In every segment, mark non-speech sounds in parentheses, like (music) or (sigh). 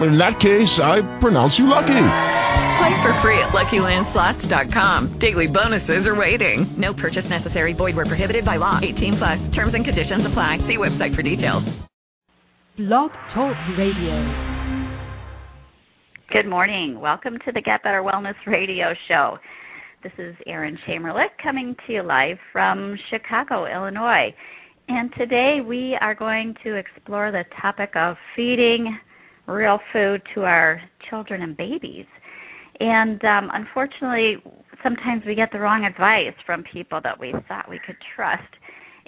In that case, I pronounce you lucky. Play for free at LuckyLandSlots.com. Daily bonuses are waiting. No purchase necessary. Void where prohibited by law. 18 plus. Terms and conditions apply. See website for details. Blog Talk Radio. Good morning. Welcome to the Get Better Wellness Radio Show. This is Erin Chamerlik coming to you live from Chicago, Illinois. And today we are going to explore the topic of feeding real food to our children and babies. And um, unfortunately, sometimes we get the wrong advice from people that we thought we could trust.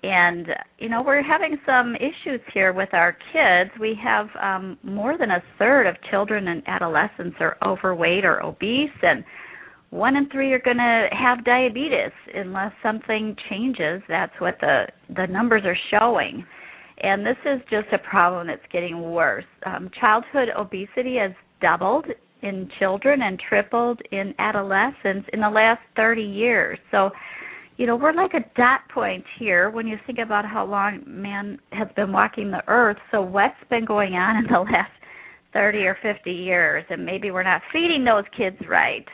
And, you know, we're having some issues here with our kids. We have um, more than a third of children and adolescents are overweight or obese, and one in three are going to have diabetes unless something changes. That's what the the numbers are showing, and this is just a problem that's getting worse. Um, childhood obesity has doubled in children and tripled in adolescents in the last 30 years. So, you know, we're like a dot point here when you think about how long man has been walking the earth. So, what's been going on in the (laughs) last 30 or 50 years? And maybe we're not feeding those kids right.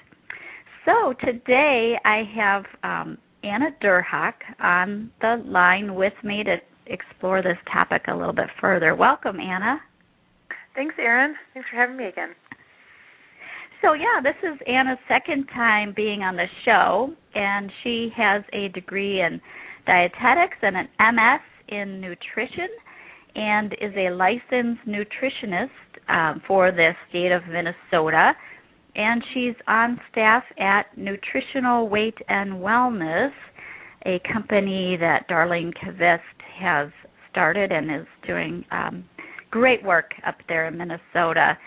So today I have um, Anna Derhak on the line with me to explore this topic a little bit further. Welcome, Anna. Thanks, Erin. Thanks for having me again. So yeah, this is Anna's second time being on the show, and she has a degree in dietetics and an MS in nutrition, and is a licensed nutritionist um, for the state of Minnesota and she's on staff at Nutritional Weight and Wellness, a company that Darlene Kvist has started and is doing um, great work up there in Minnesota.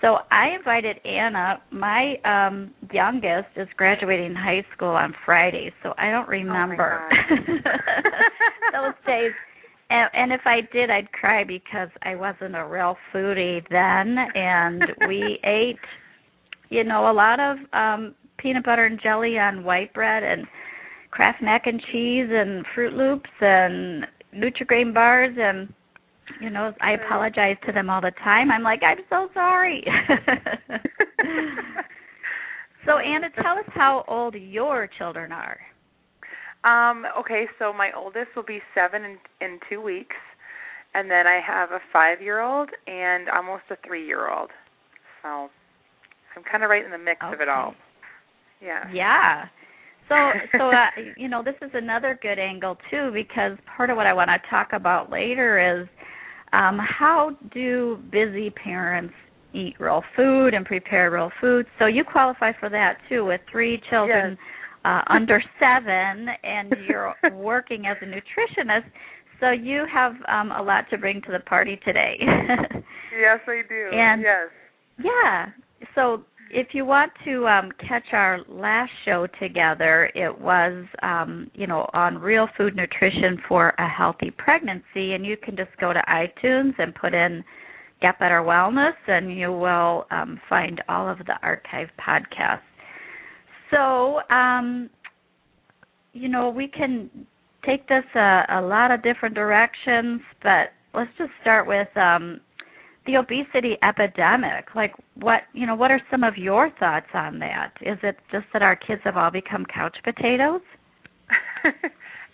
So I invited Anna. My um youngest is graduating high school on Friday, so I don't remember oh (laughs) those days. And, and if I did, I'd cry because I wasn't a real foodie then, and (laughs) we ate you know, a lot of um peanut butter and jelly on white bread and Kraft mac and cheese and Froot Loops and Nutri-Grain bars and you know, I apologize to them all the time. I'm like, I'm so sorry. (laughs) so Anna, tell us how old your children are. Um, okay, so my oldest will be seven in in two weeks, and then I have a five year old and almost a three year old. So I'm kind of right in the mix okay. of it all. Yeah. Yeah. So, so uh, you know, this is another good angle too, because part of what I want to talk about later is um, how do busy parents eat real food and prepare real food. So you qualify for that too, with three children yes. uh, under seven, and you're (laughs) working as a nutritionist. So you have um, a lot to bring to the party today. (laughs) yes, I do. And yes. Yeah. So if you want to um, catch our last show together, it was, um, you know, on real food nutrition for a healthy pregnancy, and you can just go to iTunes and put in "Get Better Wellness," and you will um, find all of the archive podcasts. So, um, you know, we can take this a, a lot of different directions, but let's just start with um, the obesity epidemic? Like what you know what are some of your thoughts on that? Is it just that our kids have all become couch potatoes? (laughs)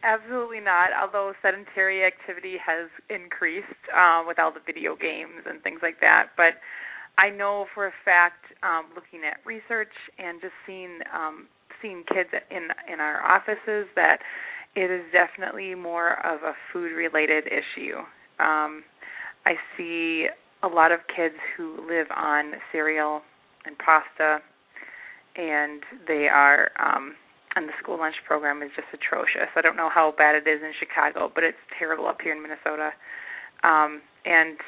Absolutely not although sedentary activity has increased uh, with all the video games and things like that but i know for a fact um, looking at research and just seeing um, seeing kids in in our offices that it is definitely more of a food related issue. Um, I see a lot of kids who live on cereal and pasta, and they are um, and the school lunch program is just atrocious. I don't know how bad it is in Chicago, but it's terrible up here in Minnesota. Um, and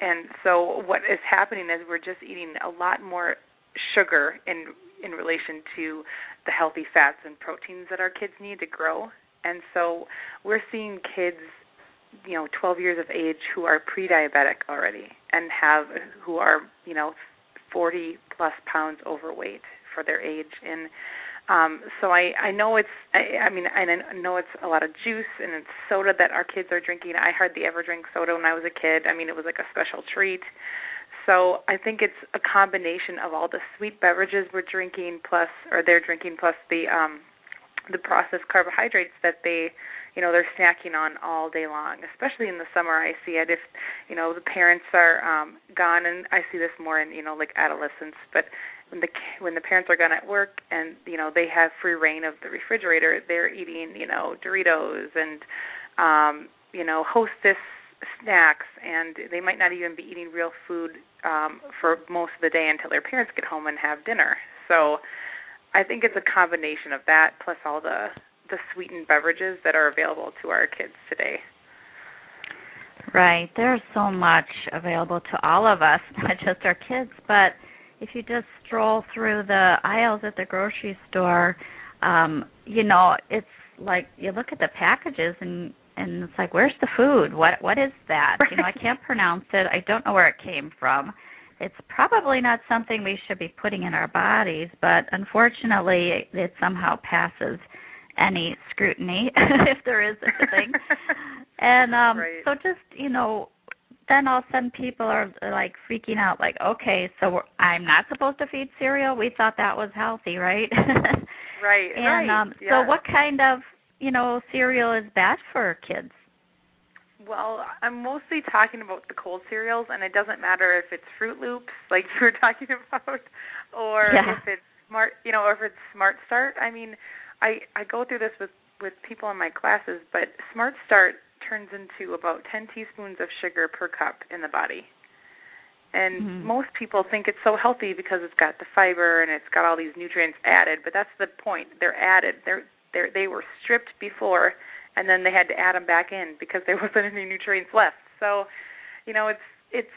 and so what is happening is we're just eating a lot more sugar in in relation to the healthy fats and proteins that our kids need to grow. And so we're seeing kids you know 12 years of age who are pre-diabetic already and have who are you know 40 plus pounds overweight for their age and um so i i know it's i i mean i know it's a lot of juice and it's soda that our kids are drinking. I hardly ever drink soda when i was a kid. I mean it was like a special treat. So i think it's a combination of all the sweet beverages we're drinking plus or they're drinking plus the um the processed carbohydrates that they you know they're snacking on all day long especially in the summer i see it. If you know the parents are um gone and i see this more in you know like adolescents but when the when the parents are gone at work and you know they have free reign of the refrigerator they're eating you know doritos and um you know hostess snacks and they might not even be eating real food um for most of the day until their parents get home and have dinner. So I think it's a combination of that plus all the the sweetened beverages that are available to our kids today. Right. There's so much available to all of us, (laughs) not just our kids, but if you just stroll through the aisles at the grocery store, um, you know, it's like you look at the packages and and it's like where's the food? What what is that? Right. You know, I can't pronounce it. I don't know where it came from it's probably not something we should be putting in our bodies, but unfortunately, it, it somehow passes any scrutiny, (laughs) if there is such a thing. (laughs) and um right. so just you know, then all of a sudden people are like freaking out, like, okay, so I'm not supposed to feed cereal. We thought that was healthy, right? (laughs) right. And right. um yeah. so, what kind of you know cereal is bad for kids? Well, I'm mostly talking about the cold cereals, and it doesn't matter if it's Froot Loops, like you were talking about, or yeah. if it's Smart, you know, or if it's Smart Start. I mean, I I go through this with with people in my classes, but Smart Start turns into about 10 teaspoons of sugar per cup in the body. And mm-hmm. most people think it's so healthy because it's got the fiber and it's got all these nutrients added, but that's the point. They're added. They're they they were stripped before and then they had to add them back in because there (laughs) wasn't any nutrients left. So, you know, it's it's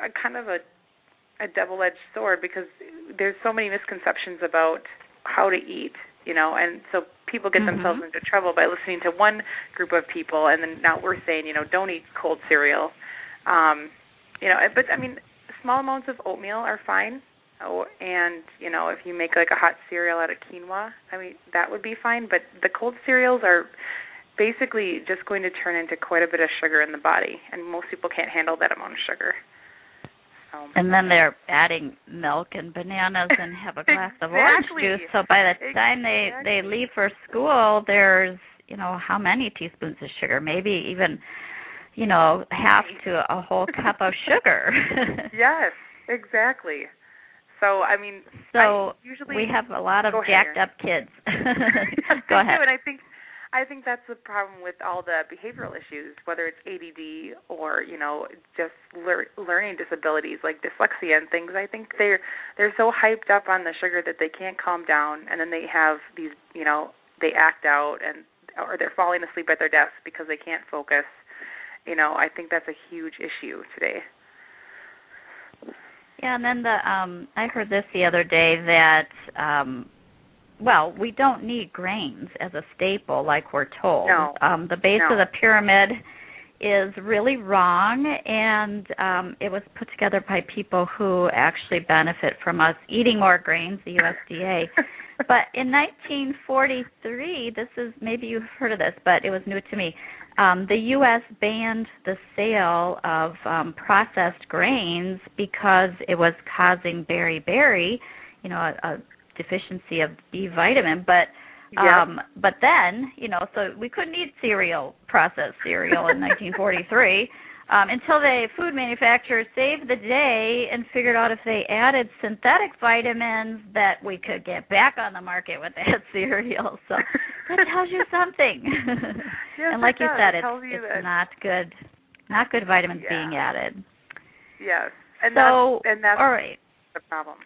a kind of a a double-edged sword because there's so many misconceptions about how to eat, you know, and so people get mm-hmm. themselves into trouble by listening to one group of people, and then now we're saying, you know, don't eat cold cereal, um, you know. But I mean, small amounts of oatmeal are fine. Oh, and you know, if you make like a hot cereal out of quinoa, I mean, that would be fine. But the cold cereals are basically just going to turn into quite a bit of sugar in the body, and most people can't handle that amount of sugar. And then they're adding milk and bananas and have a (laughs) glass exactly. of orange juice. So by the time they they leave for school, there's you know how many teaspoons of sugar? Maybe even you know half to a whole (laughs) cup of sugar. (laughs) yes, exactly. So I mean, so I usually we have a lot of jacked up kids. Go ahead. and I think I think that's the problem with all the behavioral issues, whether it's ADD or you know just lear- learning disabilities like dyslexia and things. I think they're they're so hyped up on the sugar that they can't calm down, and then they have these you know they act out and or they're falling asleep at their desk because they can't focus. You know, I think that's a huge issue today. Yeah, and then the um I heard this the other day that um well, we don't need grains as a staple like we're told. No. Um, the base no. of the pyramid is really wrong, and um, it was put together by people who actually benefit from us eating more grains, the USDA. (laughs) but in 1943, this is maybe you've heard of this, but it was new to me. Um, the U.S. banned the sale of um, processed grains because it was causing beriberi, you know, a, a deficiency of B vitamin, but um but then, you know, so we couldn't eat cereal, processed cereal in (laughs) 1943 um until the food manufacturers saved the day and figured out if they added synthetic vitamins that we could get back on the market with that (laughs) cereal. So that tells you something. (laughs) yes, and like you does. said, it it's you it's not good not good vitamins Yeah. being added. Yes, and so that's and that's all right. the problem.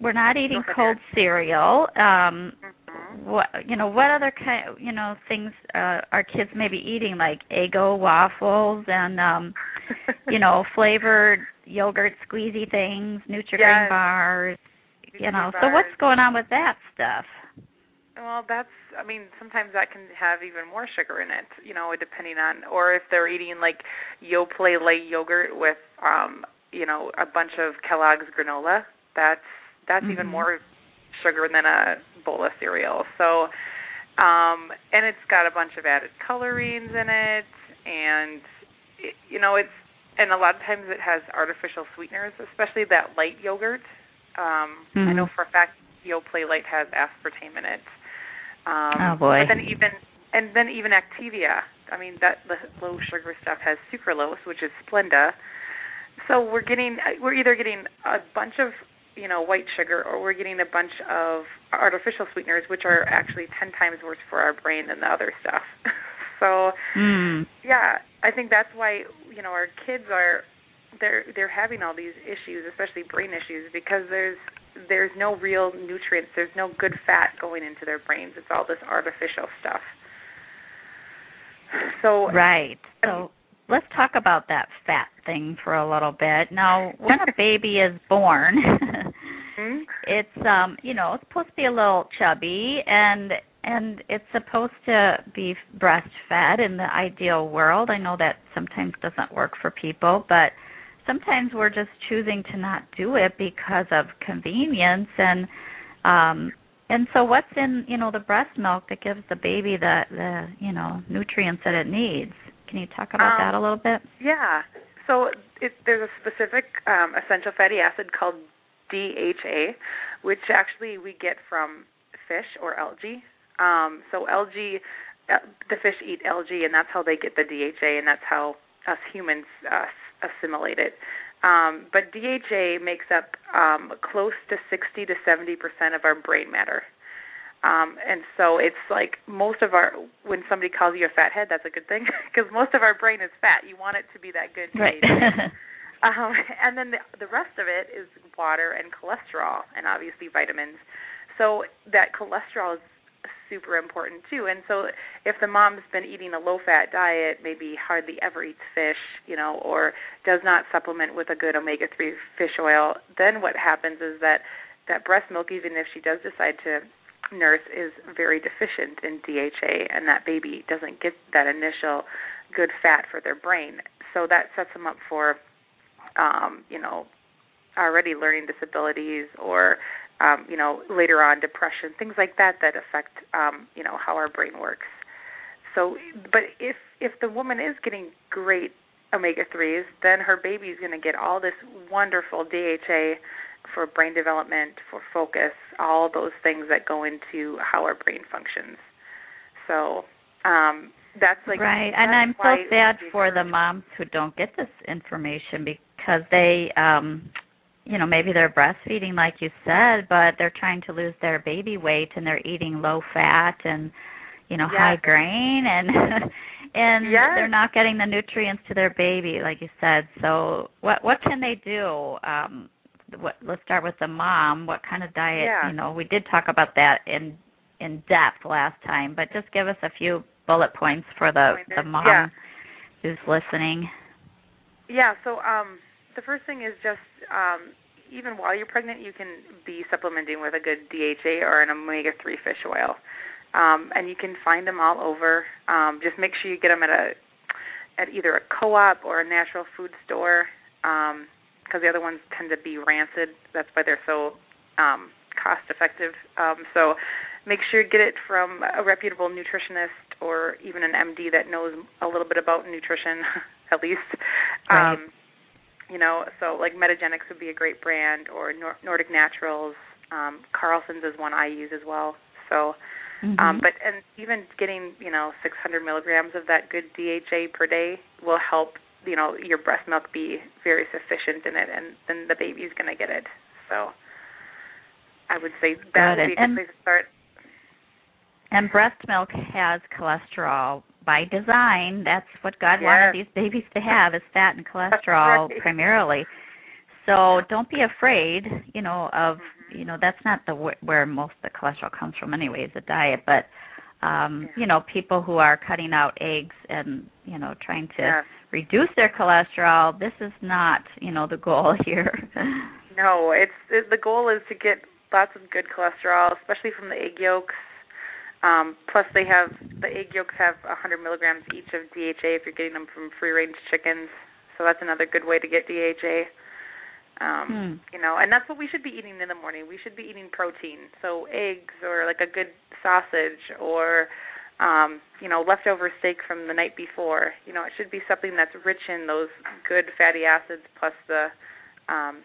We're not eating cold cereal. Um Mhm. what you know what other kind you know things uh our kids may be eating like Eggo waffles and um (laughs) you know flavored yogurt squeezy things, Nutrigrain Yes. bars, you know. So what's going on with that stuff? well, that's. I mean, sometimes that can have even more sugar in it. You know, depending on, or if they're eating like Yoplait light yogurt with, um, you know, a bunch of Kellogg's granola. That's that's mm-hmm. even more sugar than a bowl of cereal. So, um, and it's got a bunch of added colorings in it, and it, you know, it's and a lot of times it has artificial sweeteners, especially that light yogurt. Um, mm-hmm. I know for a fact Yoplait Light has aspartame in it. Um, oh boy! But then even and then even Activia. I mean that the low sugar stuff has sucralose, which is Splenda. So we're getting we're either getting a bunch of you know white sugar or we're getting a bunch of artificial sweeteners, which are actually ten times worse for our brain than the other stuff. (laughs) so mm. yeah, I think that's why you know our kids are they're they're having all these issues, especially brain issues, because there's there's no real nutrients, there's no good fat going into their brains. It's all this artificial stuff. So right. So let's talk about that fat thing for a little bit. Now, (laughs) when a baby is born, mm-hmm. (laughs) it's um, you know, it's supposed to be a little chubby and and it's supposed to be breastfed in the ideal world. I know that sometimes doesn't work for people, but sometimes we're just choosing to not do it because of convenience and um and so what's in you know the breast milk that gives the baby the the you know nutrients that it needs can you talk about um, that a little bit yeah so it, there's a specific um, essential fatty acid called DHA, which actually we get from fish or algae. Um, so algae, uh, the fish eat algae, and that's how they get the DHA, and that's how us humans uh, assimilate it. Um, but DHA makes up um, close to 60 to 70 percent of our brain matter. Um, and so it's like most of our when somebody calls you a fathead, that's a good thing (laughs) because most of our brain is fat. You want it to be that good. Right. (laughs) um, and then the, the rest of it is water and cholesterol, and obviously vitamins. So that cholesterol is super important too. And so if the mom's been eating a low fat diet, maybe hardly ever eats fish, you know, or does not supplement with a good omega 3 fish oil, then what happens is that that breast milk even if she does decide to nurse is very deficient in DHA and that baby doesn't get that initial good fat for their brain. So that sets them up for um, you know, already learning disabilities or um, you know, later on depression, things like that that affect um, you know, how our brain works. So but if if the woman is getting great omega 3s, then her baby is going to get all this wonderful DHA for brain development, for focus, all those things that go into how our brain functions. So, um that's like right that's and i'm so sad for the moms who don't get this information because they um you know maybe they're breastfeeding like you said but they're trying to lose their baby weight and they're eating low fat and you know yes. high grain and (laughs) and yes. they're not getting the nutrients to their baby like you said so what what can they do um what let's start with the mom what kind of diet yeah. you know we did talk about that in in depth last time but just give us a few bullet points for the the mom yeah. who's listening yeah so um the first thing is just um, even while you're pregnant, you can be supplementing with a good DHA or an omega three fish oil, um, and you can find them all over. Um, just make sure you get them at a at either a co-op or a natural food store, because um, the other ones tend to be rancid. That's why they're so um, cost effective. Um, so make sure you get it from a reputable nutritionist or even an MD that knows a little bit about nutrition, (laughs) at least. Right. Um, you know, so like Metagenics would be a great brand, or Nor- Nordic Naturals. Um, Carlson's is one I use as well. So, mm-hmm. um, but and even getting you know 600 milligrams of that good DHA per day will help you know your breast milk be very sufficient in it, and then the baby's going to get it. So, I would say that would be a good place to start. And breast milk has cholesterol by design. That's what God yes. wanted these babies to have is fat and cholesterol right. primarily. So don't be afraid, you know, of mm-hmm. you know that's not the where most of the cholesterol comes from anyways, the diet, but um yeah. you know people who are cutting out eggs and you know trying to yes. reduce their cholesterol this is not you know the goal (laughs) here no it's it, the goal is to get lots of good cholesterol especially from the egg yolks Um, plus, they have the egg yolks have 100 milligrams each of DHA if you're getting them from free-range chickens. So that's another good way to get DHA. Um, Hmm. You know, and that's what we should be eating in the morning. We should be eating protein, so eggs or like a good sausage or um, you know leftover steak from the night before. You know, it should be something that's rich in those good fatty acids plus the um,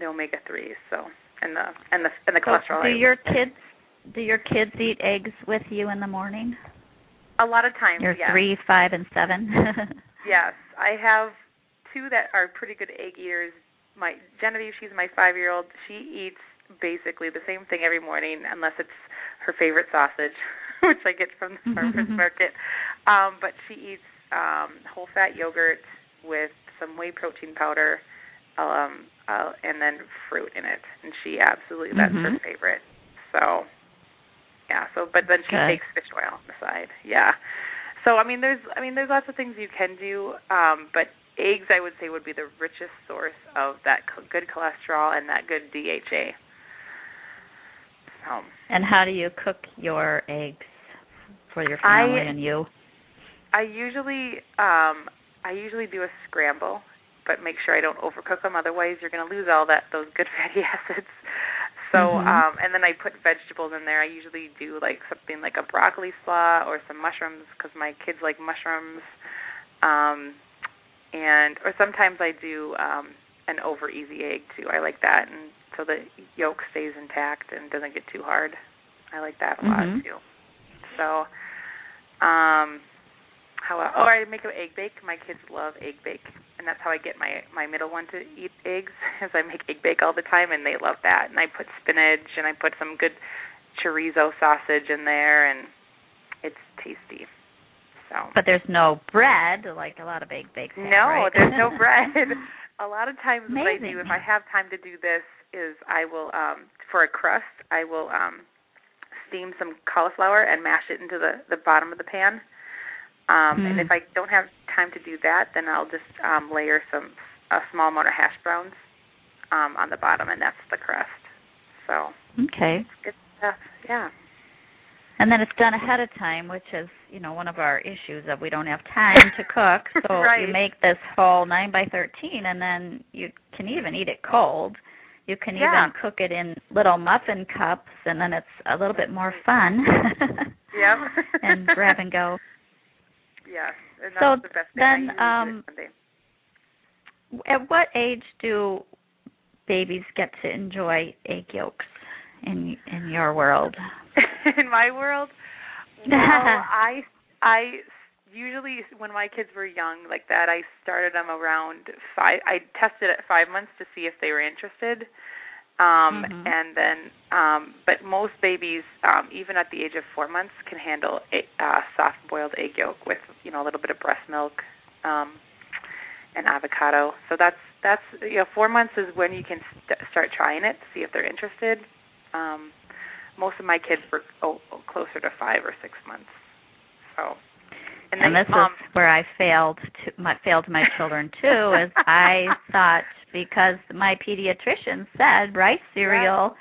the omega threes. So and the and the and the So cholesterol. do your kids do your kids eat eggs with you in the morning? a lot of times, Your yes. three, five, and seven. (laughs) Yes, I have two that are pretty good egg eaters. My Genevieve, she's my five-year-old. She eats basically the same thing every morning, unless it's her favorite sausage, (laughs) which I get from the farmers (laughs) market. Um, but she eats um, whole-fat yogurt with some whey protein powder, um, uh, and then fruit in it, and she absolutely that's her Mhm. favorite. So, yeah. So, but then she Good. takes fish oil on the side. Yeah. So I mean, there's I mean, there's lots of things you can do, um, but eggs I would say would be the richest source of that co- good cholesterol and that good DHA. So and how do you cook your eggs for your I- family and you? I usually um, I usually do a scramble, but make sure I don't overcook them. Otherwise, you're going to lose all that those good (laughs) fatty acids. So Mhm. um, and then I put vegetables in there. I usually do like something like a broccoli slaw or some mushrooms because my kids like mushrooms. Um, and or sometimes I do um an over easy egg too. I like that and so the yolk stays intact and doesn't get too hard. I like that a Mhm. lot too. So um how oh I make an egg bake. My kids love egg bake and that's how I get my my middle one to eat eggs (laughs) as I make egg bake all the time and they love that. And I put spinach and I put some good chorizo sausage in there and it's tasty. So But there's no bread like a lot of egg bakes. have, no, right? there's no (laughs) bread. a lot of times what I do if I have time to do this is I will um for a crust I will um steam some cauliflower and mash it into the the bottom of the pan. Um and Mm. if I don't have time to do that, then I'll just um layer some a small amount of hash browns um on the bottom and that's the crust. So, okay. it's stuff. Yeah. And then it's done ahead of time, which is, you know, one of our issues that we don't have time to cook. (laughs) So Right. you make this whole nine by thirteen, and then you can even eat it cold. You can Yeah. even cook it in little muffin cups, and then it's a little bit more fun. (laughs) Yep. (laughs) and grab and go. Yes. And So the best thing. then, um, do it Sunday. At what age do babies get to enjoy egg yolks in in your world? (laughs) in my world. (laughs) Well i i usually when my kids were young like that i started them around five i tested at five months to see if they were interested. Um Mhm. and then um but most babies um even at the age of four months can handle a uh soft boiled egg yolk with you know a little bit of breast milk um and avocado. So that's that's you know four months is when you can st- start trying it to see if they're interested. Um most of my kids were oh, oh, closer to five or six months. So, and, and then, this is where I failed to my failed my children too. is I (laughs) thought because my pediatrician said rice cereal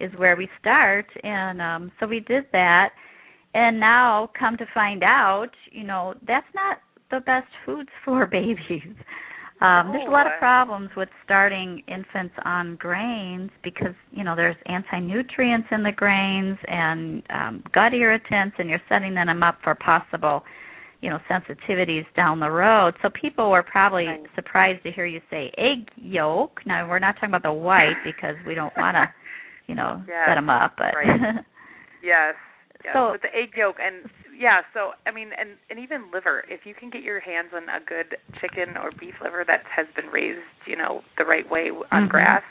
is where we start, and um so we did that. And now, come to find out, you know that's not the best foods for (laughs) babies. Um, there's a lot of problems with starting infants on grains because you know there's anti-nutrients in the grains and um, gut irritants, and you're setting them up for possible, you know, sensitivities down the road. So people were probably Right. surprised to hear you say egg yolk. Now we're not talking about the white because we don't want to, (laughs) you know, set them up. But right. (laughs) yes, yes. So- with the egg yolk and yeah, so I mean, and and even liver. If you can get your hands on a good chicken or beef liver that has been raised, you know, the right way on Mhm. grass,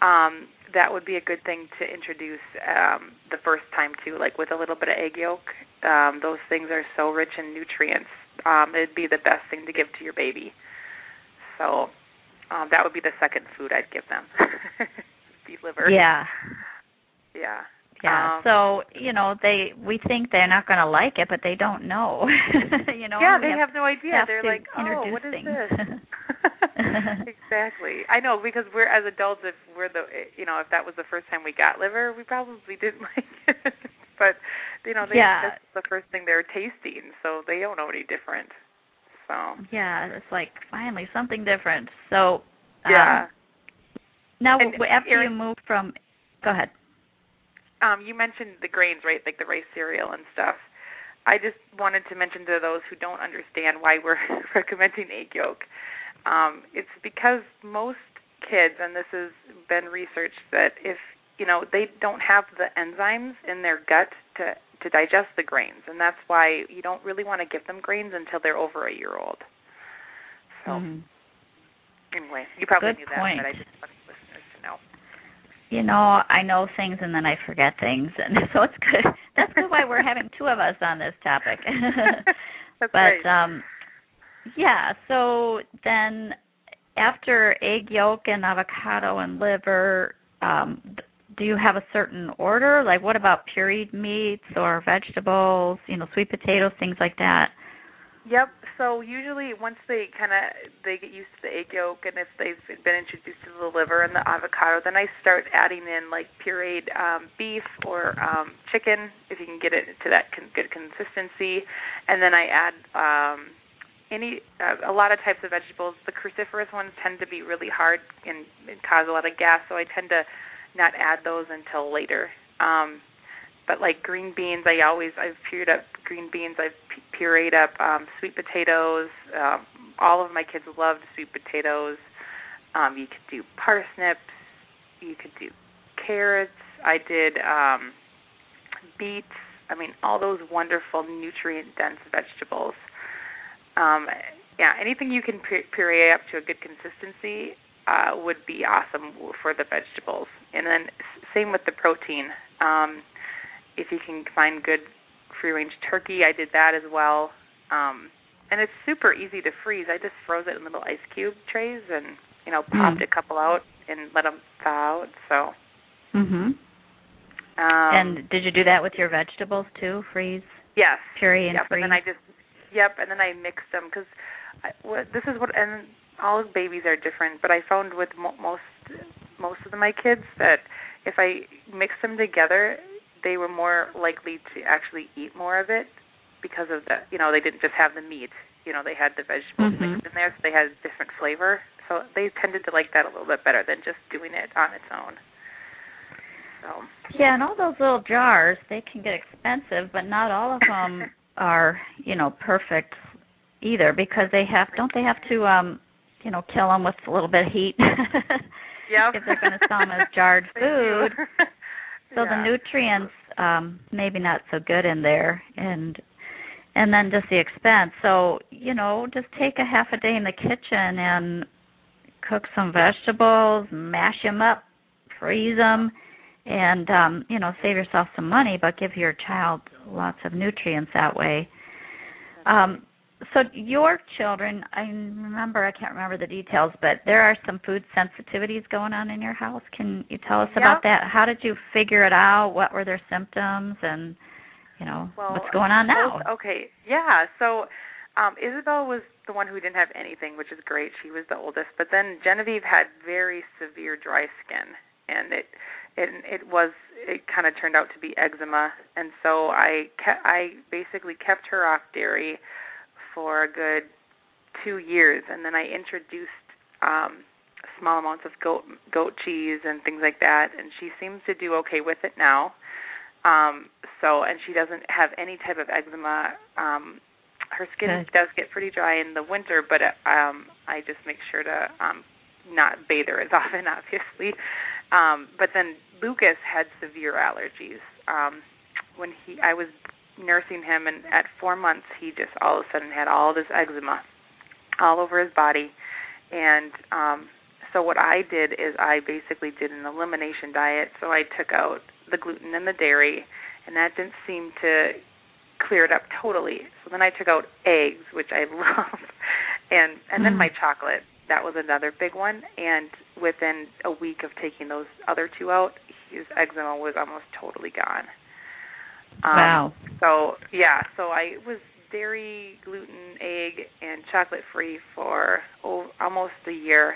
um, that would be a good thing to introduce um, the first time too. Like with a little bit of egg yolk, um, those things are so rich in nutrients. Um, it'd be the best thing to give to your baby. So um, that would be the second food I'd give them. (laughs) beef liver. yeah, Yeah. Yeah. Um, so you know they we think they're not going to like it, but they don't know. (laughs) you know. yeah, they have, no idea. have They're like, oh, what is things. this? (laughs) exactly. I know because we're as adults, if we're the, you know, if that was the first time we got liver, we probably didn't (laughs) like it. but you know, they, Yeah. that's the first thing they're tasting, so they don't know any different. So Yeah, it's like finally something different. So um, yeah. now And, after you Erin- move from, go ahead. Um, you mentioned the grains, right? Like the rice cereal and stuff. I just wanted to mention to those who don't understand why we're (laughs) recommending egg yolk. Um, it's because most kids, and this has been researched, that if you know they don't have the enzymes in their gut to to digest the grains, and that's why you don't really want to give them grains until they're over a year old. So Mhm. anyway, you probably Good knew that, point. but I just wanted listeners to know. You know, I know things and then I forget things, (laughs) and so it's good. That's good why we're having two of us on this topic. (laughs) But right. um yeah, so then after egg yolk and avocado and liver, um do you have a certain order? Like what about pureed meats or vegetables, you know, sweet potatoes, things like that? Yep. So usually, once they kind of they get used to the egg yolk, and if they've been introduced to the liver and the avocado, then I start adding in like pureed um, beef or um, chicken if you can get it to that con- good consistency, and then I add um, any uh, a lot of types of vegetables. The cruciferous ones tend to be really hard and, and cause a lot of gas, so I tend to not add those until later. Um, but like green beans, I always I've pureed up green beans. I've pureed up um, sweet potatoes. Um, all of my kids loved sweet potatoes. Um, you could do parsnips. You could do carrots. I did um, beets. I mean, all those wonderful nutrient dense vegetables. Um, yeah, anything you can puree up to a good consistency uh, would be awesome for the vegetables. And then same with the protein. Um, if you can find good free range turkey, I did that as well. Um, and it's super easy to freeze. I just froze it in little ice cube trays and you know popped Mm. a couple out and let them thaw out. So. Mhm. Um, and did you do that with your vegetables too? Freeze, yes, puree and yep. freeze. And then I just yep, and then I mixed them because this is what and all babies are different. But I found with mo- most most of my kids that if I mix them together, they were more likely to actually eat more of it because of the you know they didn't just have the meat. You know they had the vegetables Mhm. mixed in there, so they had a different flavor. So they tended to like that a little bit better than just doing it on its own. So Yeah, and all those little jars, they can get expensive, but not all of them (laughs) are, you know, perfect either because they have don't they have to um, you know, kill them with a little bit of heat. (laughs) yeah, if they're going to sell them as jarred (laughs) food. So Yeah. the nutrients um maybe not so good in there and and then just the expense. So, you know, just take a half a day in the kitchen and cook some vegetables, mash them up, freeze them and um, you know, save yourself some money but give your child lots of nutrients that way. Um so your children, I remember I can't remember the details, but there are some food sensitivities going on in your house. Can you tell us about that? How did you figure it out? What were their symptoms and you know, well, what's going on now? okay, yeah. So um Isabel was the one who didn't have anything, which is great. She was the oldest, but then Genevieve had very severe dry skin, and it it it was it kind of turned out to be eczema, and so I kept I basically kept her off dairy for a good two years, and then I introduced um small amounts of goat goat cheese and things like that, and she seems to do okay with it now. Um, so, and she doesn't have any type of eczema. Um, her skin Good. does get pretty dry in the winter, but um, I just make sure to um, not bathe her as (laughs) often, obviously. Um, but then Lucas had severe allergies. Um, when he, I was nursing him, and at four months, he just all of a sudden had all this eczema all over his body, and um, so what I did is I basically did an elimination diet. So I took out the gluten and the dairy, and that didn't seem to clear it up totally. So then I took out eggs, which I (laughs) love, and and then my chocolate. That was another big one. And within a week of taking those other two out, his eczema was almost totally gone. Um, wow. So yeah, so I was dairy, gluten, egg, and chocolate free for oh, almost a year,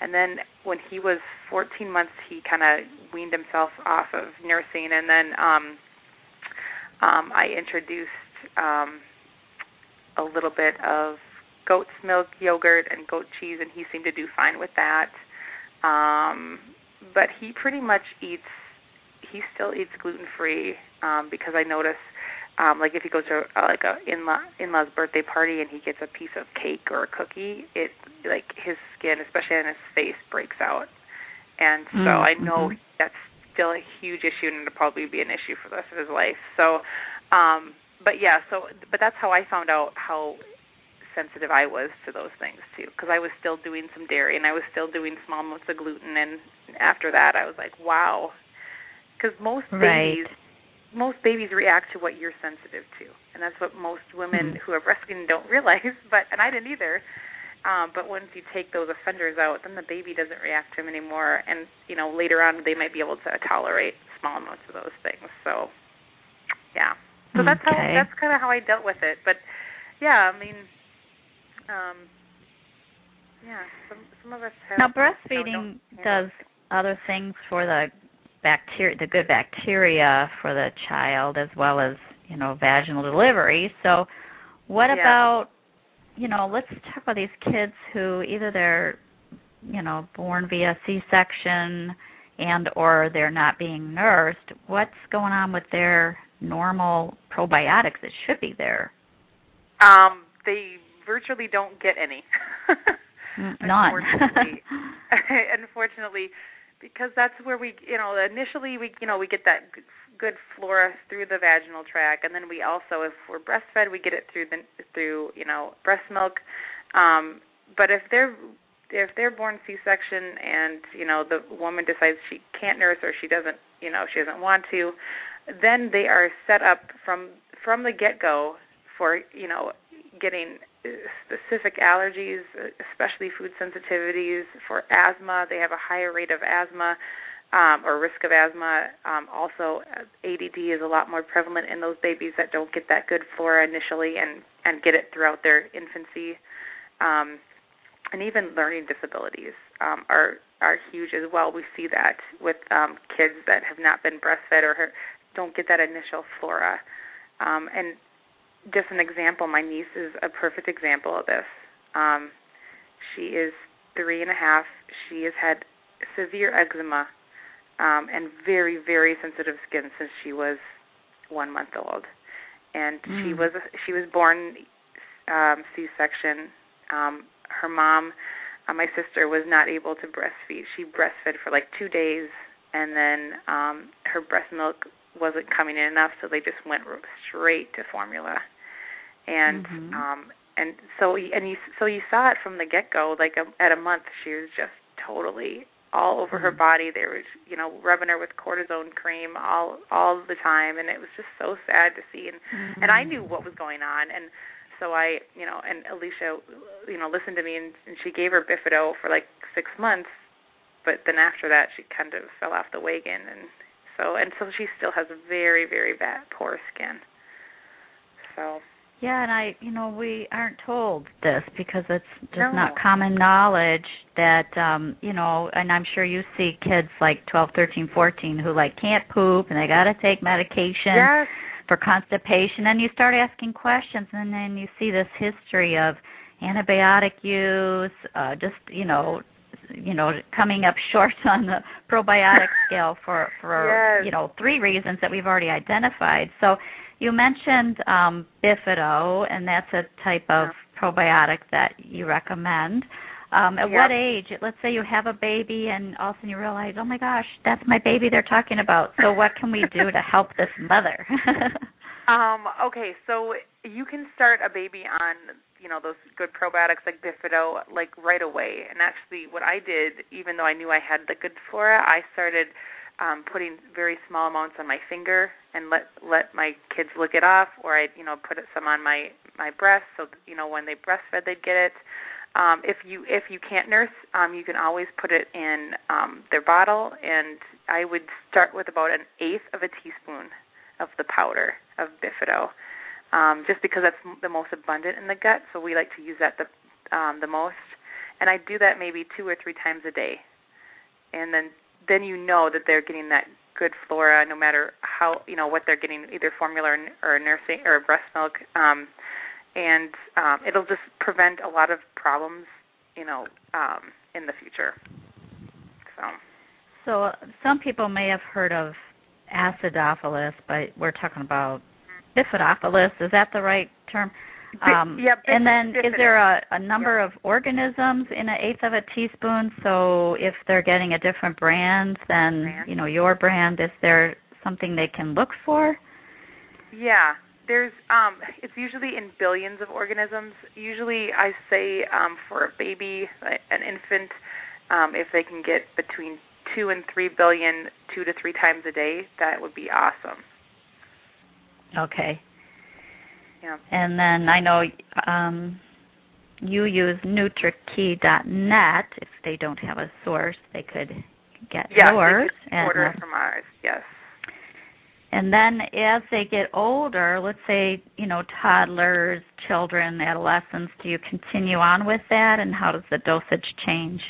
and then when he was 14 months, he kind of weaned himself off of nursing, and then um um, I introduced um, a little bit of goat's milk yogurt and goat cheese, and he seemed to do fine with that. Um, but he pretty much eats. He still eats gluten free um, because I notice, um, like if he goes to uh, like a in-law in-law's birthday party and he gets a piece of cake or a cookie, it like his skin, especially on his face, breaks out. And so Mm, I know mhm. that's still a huge issue and it'll probably be an issue for the rest of his life. So, um, but yeah, so but that's how I found out how sensitive I was to those things too, because I was still doing some dairy and I was still doing small amounts of gluten, and after that I was like, wow, because most Right. babies most babies react to what you're sensitive to, and that's what most women Mhm. who are breastfeeding don't realize. (laughs) But and I didn't either. Um, but once you take those offenders out, then the baby doesn't react to them anymore, and you know later on they might be able to tolerate small amounts of those things. So, yeah. So that's how that's kind of how I dealt with it. But yeah, I mean, um, yeah, some some of us have. Now, you know, breastfeeding don't handle does other things for the bacteria, the good bacteria for the child, as well as you know vaginal delivery. So, what Yeah. about you know? Let's talk about these kids who either they're you know born via C-section and or they're not being nursed. What's going on with their normal probiotics that should be there? Um, they virtually don't get any. Mm, (laughs) None. (laughs) (laughs) Unfortunately, unfortunately, because that's where we, you know, initially we, you know, we get that good- flora through the vaginal tract, and then we also, if we're breastfed, we get it through the through, you know, breast milk. Um, but if they're if they're born C-section and you know the woman decides she can't nurse or she doesn't, you know, she doesn't want to, then they are set up from from the get-go for you know getting uh, specific allergies, uh, especially food sensitivities. For asthma, they have a higher rate of asthma um, or risk of asthma. Um, also, uh, ADD is a lot more prevalent in those babies that don't get that good flora initially and and get it throughout their infancy. Um, and even learning disabilities um, are are huge as well. We see that with um, kids that have not been breastfed or don't get that initial flora. Um, and just an example, my niece is a perfect example of this. Um, she is three and a half. She has had severe eczema um, and very, very sensitive skin since she was one month old. And she Mm. was she was born um, C-section. Um, her mom, uh, my sister, was not able to breastfeed. She breastfed for like two days, and then um, her breast milk wasn't coming in enough, so they just went r- straight to formula. And Mhm. um, and so and you so you saw it from the get go. Like a, at a month, she was just totally all over her Mhm. body. They were you know rubbing her with cortisone cream all all the time, and it was just so sad to see. And and I knew what was going on, and so I, you know, and Alicia, you know, listened to me, and, and she gave her Bifido for like six months, but then after that, she kind of fell off the wagon, and so and so she still has very very bad poor skin. So Yeah, and I, you know, we aren't told this because it's just No. not common knowledge that, um, you know, and I'm sure you see kids like 12, 13, 14 who like can't poop and they got to take medication yes, for constipation and you start asking questions and then you see this history of antibiotic use, uh just, you know, you know, coming up short (laughs) on the probiotic (laughs) scale for for Yes. you know, three reasons that we've already identified. So you mentioned um, Bifido, and that's a type of probiotic that you recommend. Um, at Yep. what age? Let's say you have a baby, and all of a sudden you realize, oh my gosh, that's my baby they're talking about. So what can we do to help this mother? (laughs) Um, okay, so you can start a baby on, you know, those good probiotics like Bifido like right away. And actually what I did, even though I knew I had the good flora, I started um putting very small amounts on my finger and let let my kids lick it off or I, you know, put some on my my breast so you know when they breastfed they'd get it. Um if you if you can't nurse, um you can always put it in um their bottle and I would start with about an eighth of a teaspoon of the powder of bifido, um, just because that's the most abundant in the gut. So we like to use that the um, the most, and I do that maybe two or three times a day, and then then you know that they're getting that good flora, no matter how you know what they're getting, either formula or, or nursing or breast milk, um, and um, it'll just prevent a lot of problems, you know, um, in the future. So. So some people may have heard of acidophilus, but we're talking about bifidophilus. Is that the right term? Um, yeah, and then is there a, a number of organisms in an eighth of a teaspoon? So if they're getting a different brand than brand. you know your brand, is there something they can look for? Yeah, there's um it's usually in billions of organisms. Usually I say um for a baby, an infant, um if they can get between 2 and three billion, two to 3 times a day, that would be awesome. Okay. Yeah. And then I know um, you use NutriKey.net. If they don't have a source, they could get yes, yours. Could order it from ours. Yes. And then as they get older, let's say, you know, toddlers, children, adolescents, do you continue on with that and how does the dosage change?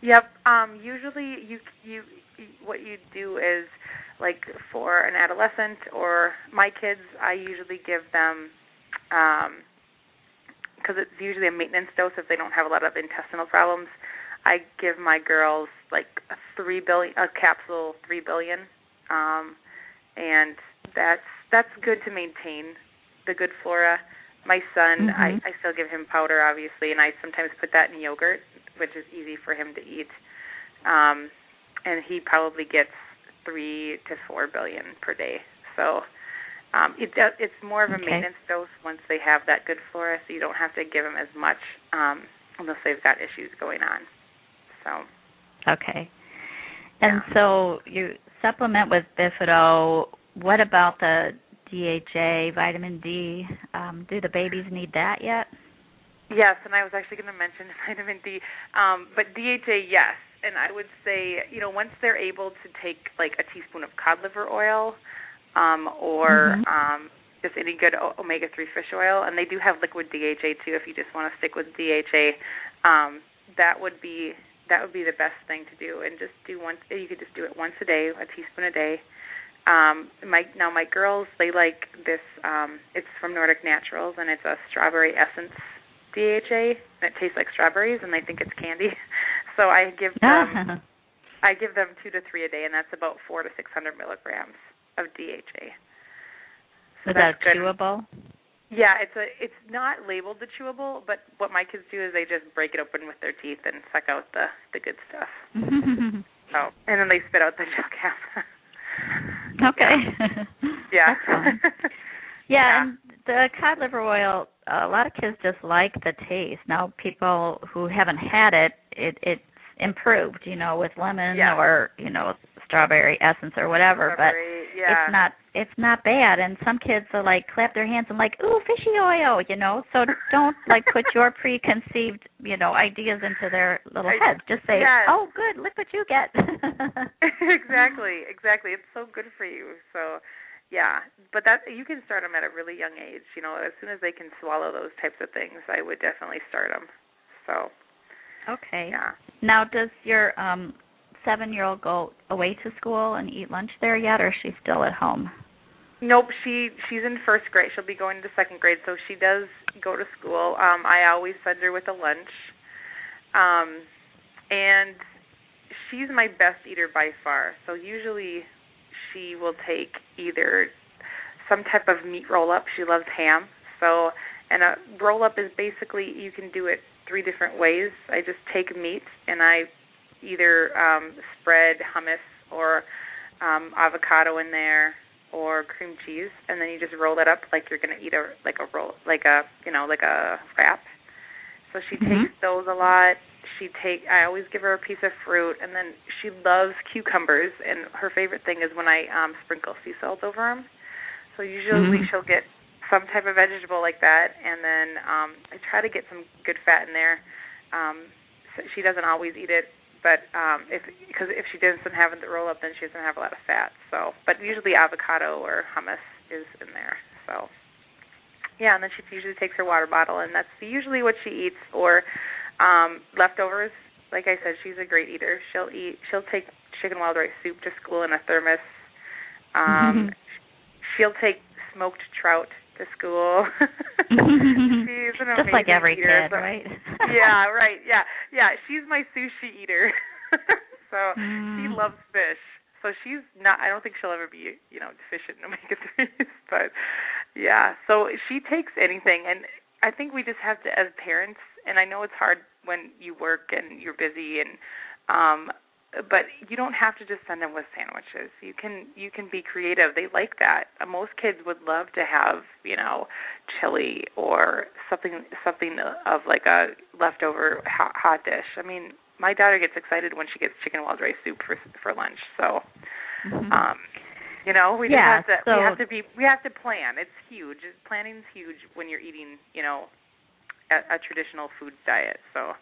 Yep. Um usually you you what you do is like for an adolescent or my kids, I usually give them um because it's usually a maintenance dose if they don't have a lot of intestinal problems. I give my girls like a 3 billion a capsule 3 billion um and that's that's good to maintain the good flora. My son, mm-hmm. I I still give him powder obviously and I sometimes put that in yogurt, which is easy for him to eat. Um and he probably gets three to four billion per day. So um, it it's more of a okay. maintenance dose once they have that good flora, so you don't have to give them as much um, unless they've got issues going on. So okay, and yeah. so you supplement with Bifido. What about the DHA, vitamin D? Um, do the babies need that yet? Yes, and I was actually going to mention (laughs) vitamin D, um, but DHA, yes and I would say, you know, once they're able to take like a teaspoon of cod liver oil, um, or mm-hmm. um, just any good omega three fish oil, and they do have liquid DHA too. If you just want to stick with DHA, um, that would be that would be the best thing to do, and just do once. You could just do it once a day, a teaspoon a day. Um, my now my girls they like this. Um, it's from Nordic Naturals, and it's a strawberry essence DHA, and it tastes like strawberries, and they think it's candy. (laughs) So I give (laughs) them (laughs) I give them two to three a day, and that's about four to six hundred milligrams of DHA. So Is that good. chewable? Yeah, it's a it's not labeled the chewable, but what my kids do is they just break it open with their teeth and suck out the the good stuff. so and then they spit out the gel cap. okay. Yeah. yeah. yeah, and the cod liver oil, a lot of kids just like the taste. Now, people who haven't had it, it it's improved, you know, with lemon yeah. or you know strawberry essence or whatever. Strawberry, but yeah. it's not it's not bad. And some kids will like clap their hands and like, ooh, fishy oil, you know. So (laughs) don't like put your preconceived, you know, ideas into their little I, heads. Just say, yes. oh, good, look what you get. (laughs) (laughs) exactly, exactly. It's so good for you. So yeah but that you can start them at a really young age you know as soon as they can swallow those types of things i would definitely start them so. Okay. Yeah. Now does your um seven year old go away to school and eat lunch there yet or is she still at home? Nope she she's in first grade. She'll be going to second grade so she does go to school. Um i always send her with a lunch. Um and she's my best eater by far. So usually she will take either some type of meat roll up. She loves ham. So, and a roll up is basically you can do it three different ways. I just take meat and I either um spread hummus or um avocado in there or cream cheese and then you just roll it up like you're going to eat a like a roll like a, you know, like a wrap. So she mm-hmm. takes those a lot she take I always give her a piece of fruit and then she loves cucumbers and her favorite thing is when I um sprinkle sea salt over them. So usually mm-hmm. she'll get some type of vegetable like that and then um I try to get some good fat in there. Um so she doesn't always eat it but um if because if she doesn't have it roll up then she doesn't have a lot of fat. So but usually avocado or hummus is in there. So yeah, and then she usually takes her water bottle, and that's usually what she eats. Or um, leftovers, like I said, she's a great eater. She'll eat. She'll take chicken wild rice soup to school in a thermos. Um, (laughs) she'll take smoked trout to school. (laughs) she's an Just like every eater, kid, so, right? (laughs) yeah, right. Yeah, yeah. She's my sushi eater. so Mm. she loves fish. So she's not. I don't think she'll ever be, you know, deficient in omega threes. But yeah, so she takes anything, and I think we just have to, as parents, and I know it's hard when you work and you're busy, and um, but you don't have to just send them with sandwiches. You can you can be creative. They like that. Most kids would love to have you know chili or something something of like a leftover hot, hot dish. I mean, my daughter gets excited when she gets chicken wild rice soup for for lunch. So, Mhm. um, you know, we Yeah, have to so- we have to be we have to plan. It's huge. Planning's huge when you're eating you know a, a traditional food diet. So.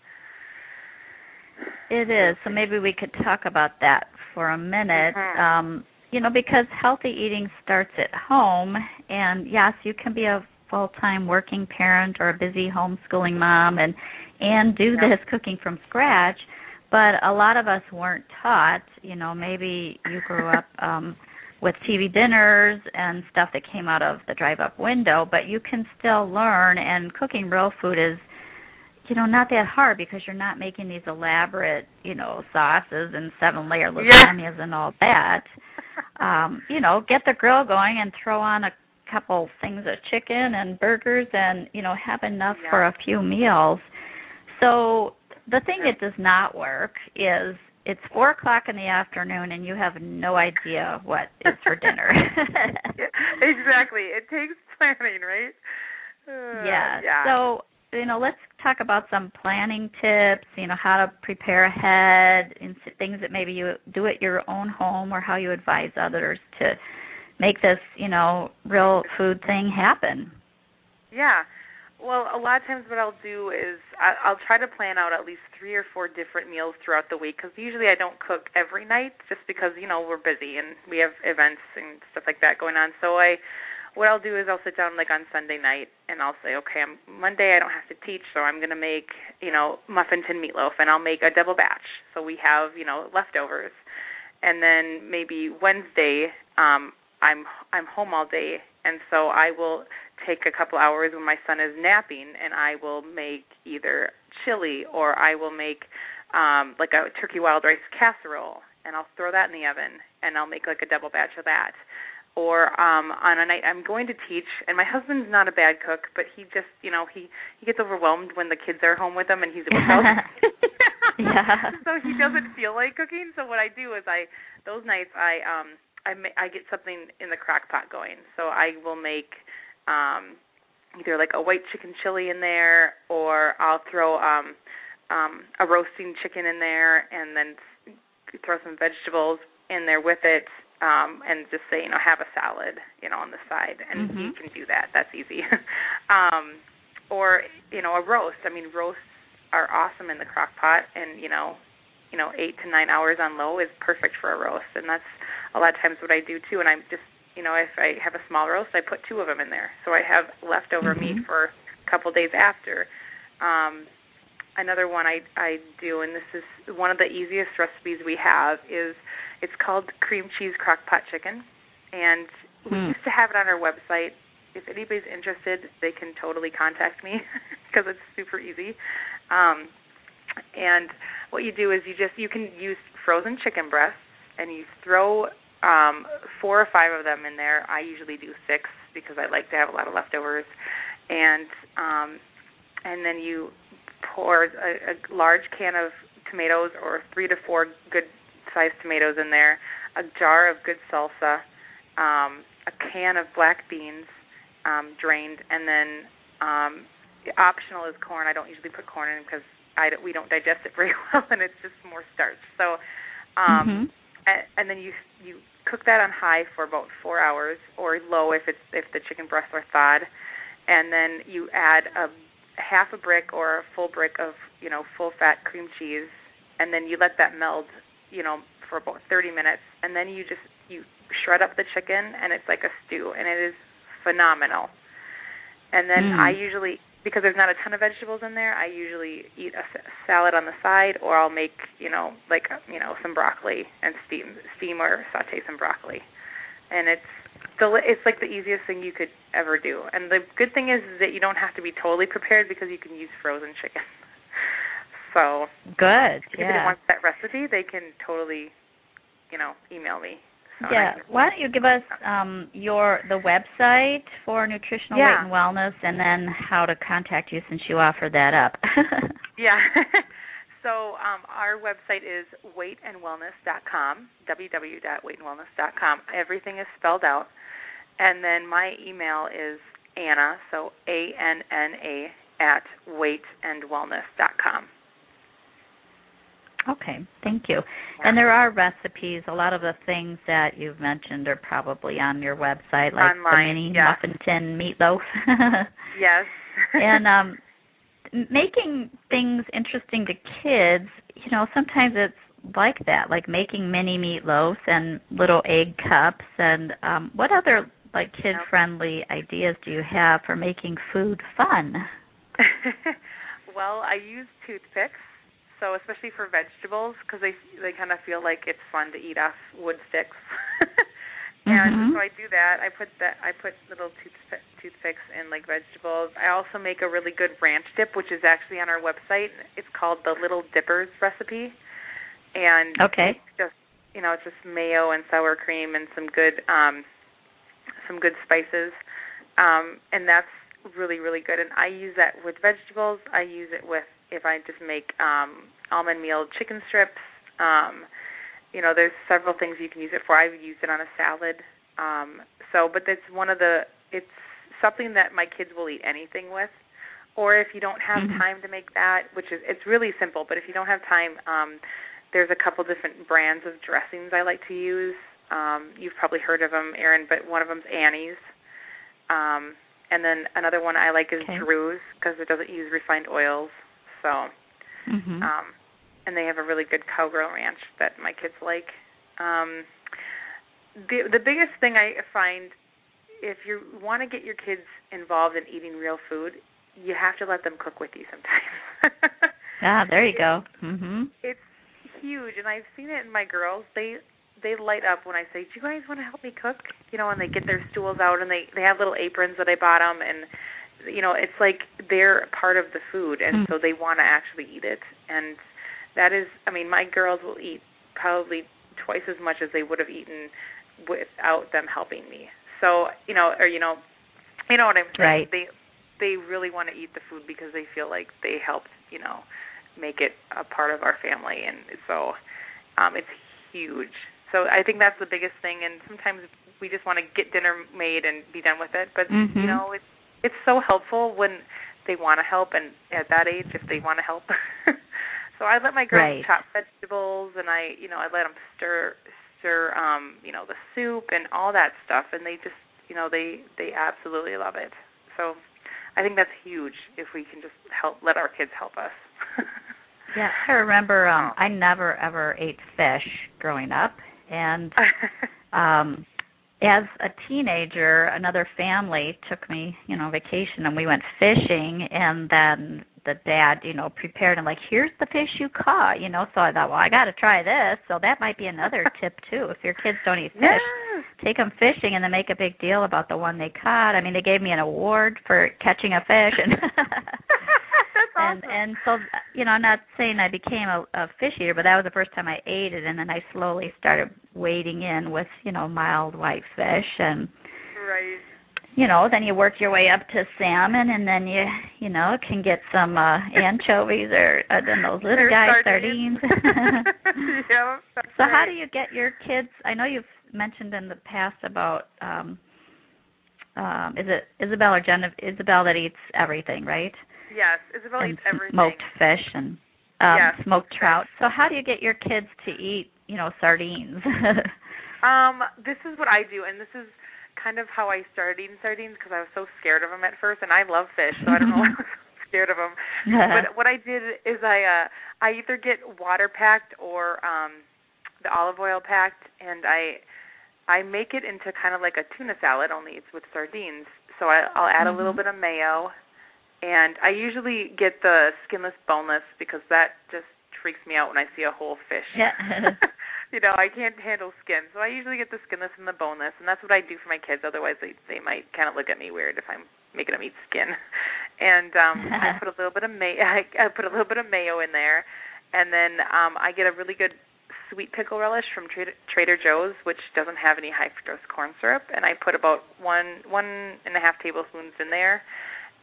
It is. So maybe we could talk about that for a minute. Mhm. Um, you know, because healthy eating starts at home, and yes, you can be a full-time working parent or a busy homeschooling mom and and do this cooking from scratch. But a lot of us weren't taught. You know, maybe you grew up um, with TV dinners and stuff that came out of the drive-up window, but you can still learn. And cooking real food is you know, not that hard because you're not making these elaborate, you know, sauces and seven layer Yeah. lasagnas and all that. Um, you know, get the grill going and throw on a couple things of chicken and burgers and, you know, have enough Yeah. for a few meals. So the thing that does not work is it's four o'clock in the afternoon and you have no idea what is for dinner. (laughs) Exactly. It takes planning, right? Uh, yeah. Yeah. So, you know, let's talk about some planning tips, you know, how to prepare ahead and s- things that maybe you do at your own home or how you advise others to make this, you know, real food thing happen. Yeah. Well, a lot of times what I'll do is I, I'll try to plan out at least three or four different meals throughout the week because usually I don't cook every night just because you know we're busy and we have events and stuff like that going on. So I, what I'll do is I'll sit down like on Sunday night and I'll say, okay, I'm, Monday I don't have to teach, so I'm gonna make you know muffin tin meatloaf and I'll make a double batch so we have you know leftovers, and then maybe Wednesday um, I'm I'm home all day and so I will take a couple hours when my son is napping and I will make either chili or I will make um like a turkey wild rice casserole and I'll throw that in the oven and I'll make like a double batch of that. Or um on a night I'm going to teach and my husband's not a bad cook, but he just, you know, he he gets overwhelmed when the kids are home with him and he's (laughs) without Yeah. (laughs) so he doesn't feel like cooking. So what I do is I those nights I um I ma- I get something in the crock pot going. So I will make um either like a white chicken chili in there or I'll throw um um a roasting chicken in there and then throw some vegetables in there with it um and just say you know have a salad you know on the side and Mhm. you can do that that's easy (laughs) um or you know a roast i mean roasts are awesome in the crock pot and you know you know eight to nine hours on low is perfect for a roast and that's a lot of times what i do too and i'm just you know if i have a small roast i put two of them in there. So i have leftover Mhm. meat for a couple days after. Um another one i i do and this is one of the easiest recipes we have is it's called cream cheese crock pot chicken. And we Hmm. used to have it on our website. If anybody's interested they can totally contact me (laughs) because it's super easy. Um and what you do is you just you can use frozen chicken breasts and you throw um four or five of them in there. I usually do six because i like to have a lot of leftovers. And um and then you pour a, a large can of tomatoes or three to four good sized tomatoes in there a jar of good salsa um a can of black beans um drained and then um optional is corn. I don't usually put corn in because I don't, we don't digest it very (laughs) well, and it's just more starch. So, um, Mhm. and, and then you you cook that on high for about four hours, or low if it's if the chicken breasts are thawed, and then you add a half a brick or a full brick of you know full fat cream cheese, and then you let that meld, you know, for about 30 minutes, and then you just you shred up the chicken, and it's like a stew, and it is phenomenal. And then Mm. I usually because there's not a ton of vegetables in there, I usually eat a salad on the side, or I'll make you know like you know some broccoli and steam steam or saute some broccoli, and it's deli- it's like the easiest thing you could ever do. And the good thing is, is that you don't have to be totally prepared because you can use frozen chicken. (laughs) so good. If yeah. anybody wants that recipe, they can totally, you know, email me. Yeah. Why don't you give us um, your the website for nutritional yeah. weight and wellness, and then how to contact you since you offered that up. (laughs) yeah. (laughs) so um, our website is weightandwellness.com, www.weightandwellness.com. Everything is spelled out, and then my email is Anna, so A N N A at weightandwellness.com. Okay, thank you. And there are recipes. A lot of the things that you've mentioned are probably on your website, like Online, the mini yeah. muffin tin meatloaf. (laughs) yes. and um (laughs) making things interesting to kids, you know, sometimes it's like that, like making mini meatloaves and little egg cups and um what other like kid friendly ideas do you have for making food fun? (laughs) well, I use toothpicks so especially for vegetables because they they kind of feel like it's fun to eat off wood sticks. (laughs) and mm-hmm. so I do that. I put that I put little tooth toothpicks in like vegetables. I also make a really good ranch dip, which is actually on our website. It's called the Little Dippers recipe. And okay, it's just you know it's just mayo and sour cream and some good um some good spices, um, and that's really really good. And I use that with vegetables. I use it with if I just make um, almond meal chicken strips. Um, you know, there's several things you can use it for. I've used it on a salad. Um, so, but it's one of the it's something that my kids will eat anything with. Or if you don't have mm-hmm. time to make that, which is it's really simple, but if you don't have time, um, there's a couple different brands of dressings I like to use. Um, you've probably heard of them, Erin, but one of them's Annie's. Um, and then another one I like is okay. Drew's because it doesn't use refined oils. So, mm-hmm. um, and they have a really good cowgirl ranch that my kids like. Um, the the biggest thing I find, if you want to get your kids involved in eating real food, you have to let them cook with you sometimes. (laughs) ah, there you go. Mhm. It's huge, and I've seen it in my girls. They they light up when I say, "Do you guys want to help me cook?" You know, and they get their stools out and they they have little aprons that I bought them, and you know, it's like they're part of the food, and mm. so they want to actually eat it. And that is, I mean, my girls will eat probably twice as much as they would have eaten without them helping me. So, you know, or you know, you know what I'm saying? Right. They they really want to eat the food because they feel like they helped, you know, make it a part of our family, and so um, it's huge. So I think that's the biggest thing. And sometimes we just want to get dinner made and be done with it, but mm-hmm. you know, it's it's so helpful when they want to help and at that age if they want to help. (laughs) so I let my girls right. chop vegetables and I, you know, I let them stir stir um, you know, the soup and all that stuff and they just, you know, they they absolutely love it. So I think that's huge if we can just help let our kids help us. (laughs) yeah, I remember um I never ever ate fish growing up and (laughs) um as a teenager, another family took me, you know, vacation and we went fishing and then the dad, you know, prepared and like, here's the fish you caught, you know. So I thought, well, I got to try this. So that might be another (laughs) tip too. If your kids don't eat fish, yes. take them fishing and then make a big deal about the one they caught. I mean, they gave me an award for catching a fish and (laughs) awesome. and and so you know, I'm not saying I became a, a fish eater, but that was the first time I ate it, and then I slowly started wading in with you know mild white fish and right. You know, then you work your way up to salmon, and then you, you know, can get some uh (laughs) anchovies or uh, then those little guy sardines. (laughs) sardines. yeah. so right. how do you get your kids? I know you've mentioned in the past about um um is it Isabel or Jen? Isabel that eats everything, right? Yes, Isabel and eats everything. smoked fish and um yes, smoked trout. So how do you get your kids to eat, you know, sardines? (laughs) um, this is what I do, and this is kind of how I started eating sardines because I was so scared of them at first, and I love fish, so I don't know why I was so (laughs) scared of them. but what I did is I uh I either get water packed or um the olive oil packed, and I I make it into kind of like a tuna salad, only it's with sardines. So I, I'll add mm-hmm. a little bit of mayo and I usually get the skinless, boneless because that just freaks me out when I see a whole fish. Yeah. (laughs) you know, I can't handle skin, so I usually get the skinless and the boneless, and that's what I do for my kids. Otherwise, they they might kind of look at me weird if I'm making them eat skin. (laughs) And um I (laughs) put a little bit of may I, I put a little bit of mayo in there, and then um I get a really good sweet pickle relish from Trader, Trader Joe's, which doesn't have any high fructose corn syrup, and I put about one one and a half tablespoons in there,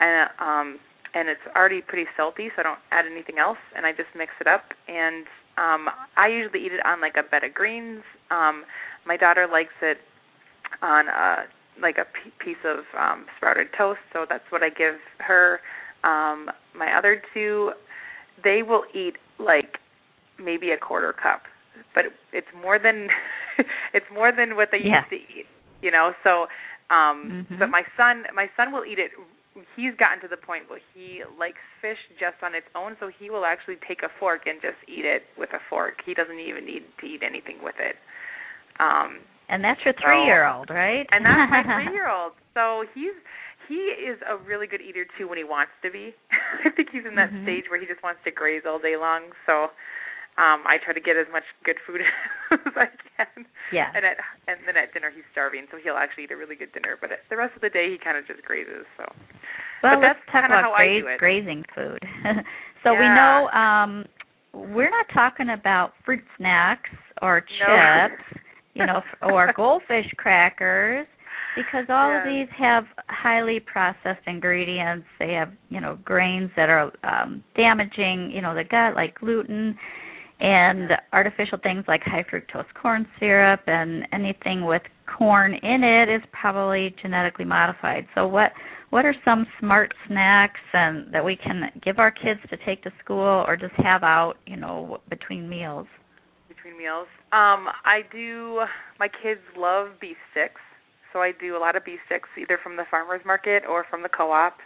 and um and it's already pretty salty, so I don't add anything else, and I just mix it up. And um I usually eat it on like a bed of greens. Um My daughter likes it on a like a p- piece of um sprouted toast, so that's what I give her. Um My other two, they will eat like maybe a quarter cup, but it's more than (laughs) it's more than what they Yeah. used to eat, you know. So um Mhm. but my son my son will eat it he's gotten to the point where he likes fish just on its own so he will actually take a fork and just eat it with a fork. He doesn't even need to eat anything with it. Um and that's your three-year-old, right? and that's my (laughs) three year old so he's he is a really good eater too when he wants to be. (laughs) I think he's in that Mhm. stage where he just wants to graze all day long. So um i try to get as much good food (laughs) as i can. Yeah. and at and then at dinner he's starving so he'll actually eat a really good dinner. But the rest of the day he kind of just grazes so Well, but let's that's talk about how I do it. grazing food. (laughs) so we know um we're not talking about fruit snacks or No. chips, you know, (laughs) or goldfish crackers because all of these have highly processed ingredients. They have, you know, grains that are um damaging, you know, the gut like gluten and artificial things like high fructose corn syrup and anything with corn in it is probably genetically modified. So what what are some smart snacks and that we can give our kids to take to school or just have out, you know, between meals? between meals. Um, I do. My kids love beef sticks, so I do a lot of beef sticks either from the farmers market or from the co-op.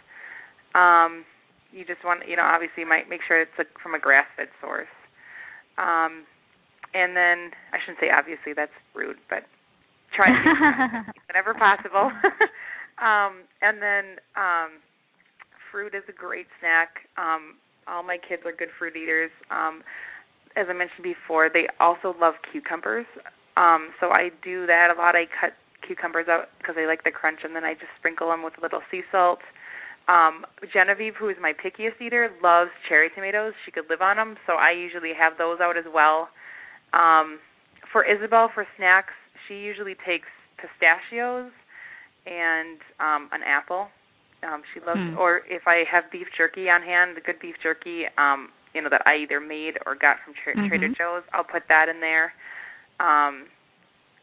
Um, you just want, you know, obviously, you might make sure it's a, from a grass-fed source. Um, and then I shouldn't say obviously that's rude, but try to (laughs) whenever possible. (laughs) um, and then um, fruit is a great snack. Um, all my kids are good fruit eaters. Um, as I mentioned before, they also love cucumbers. Um, so I do that a lot. I cut cucumbers out because I like the crunch, and then I just sprinkle them with a little sea salt. Um, Genevieve, who is my pickiest eater, loves cherry tomatoes. She could live on them, so I usually have those out as well. Um, for Isabel, for snacks, she usually takes pistachios and um, an apple. Um, she loves, Hmm. or if I have beef jerky on hand, the good beef jerky, um, you know that I either made or got from tra- Mhm. Trader Joe's, I'll put that in there. Um,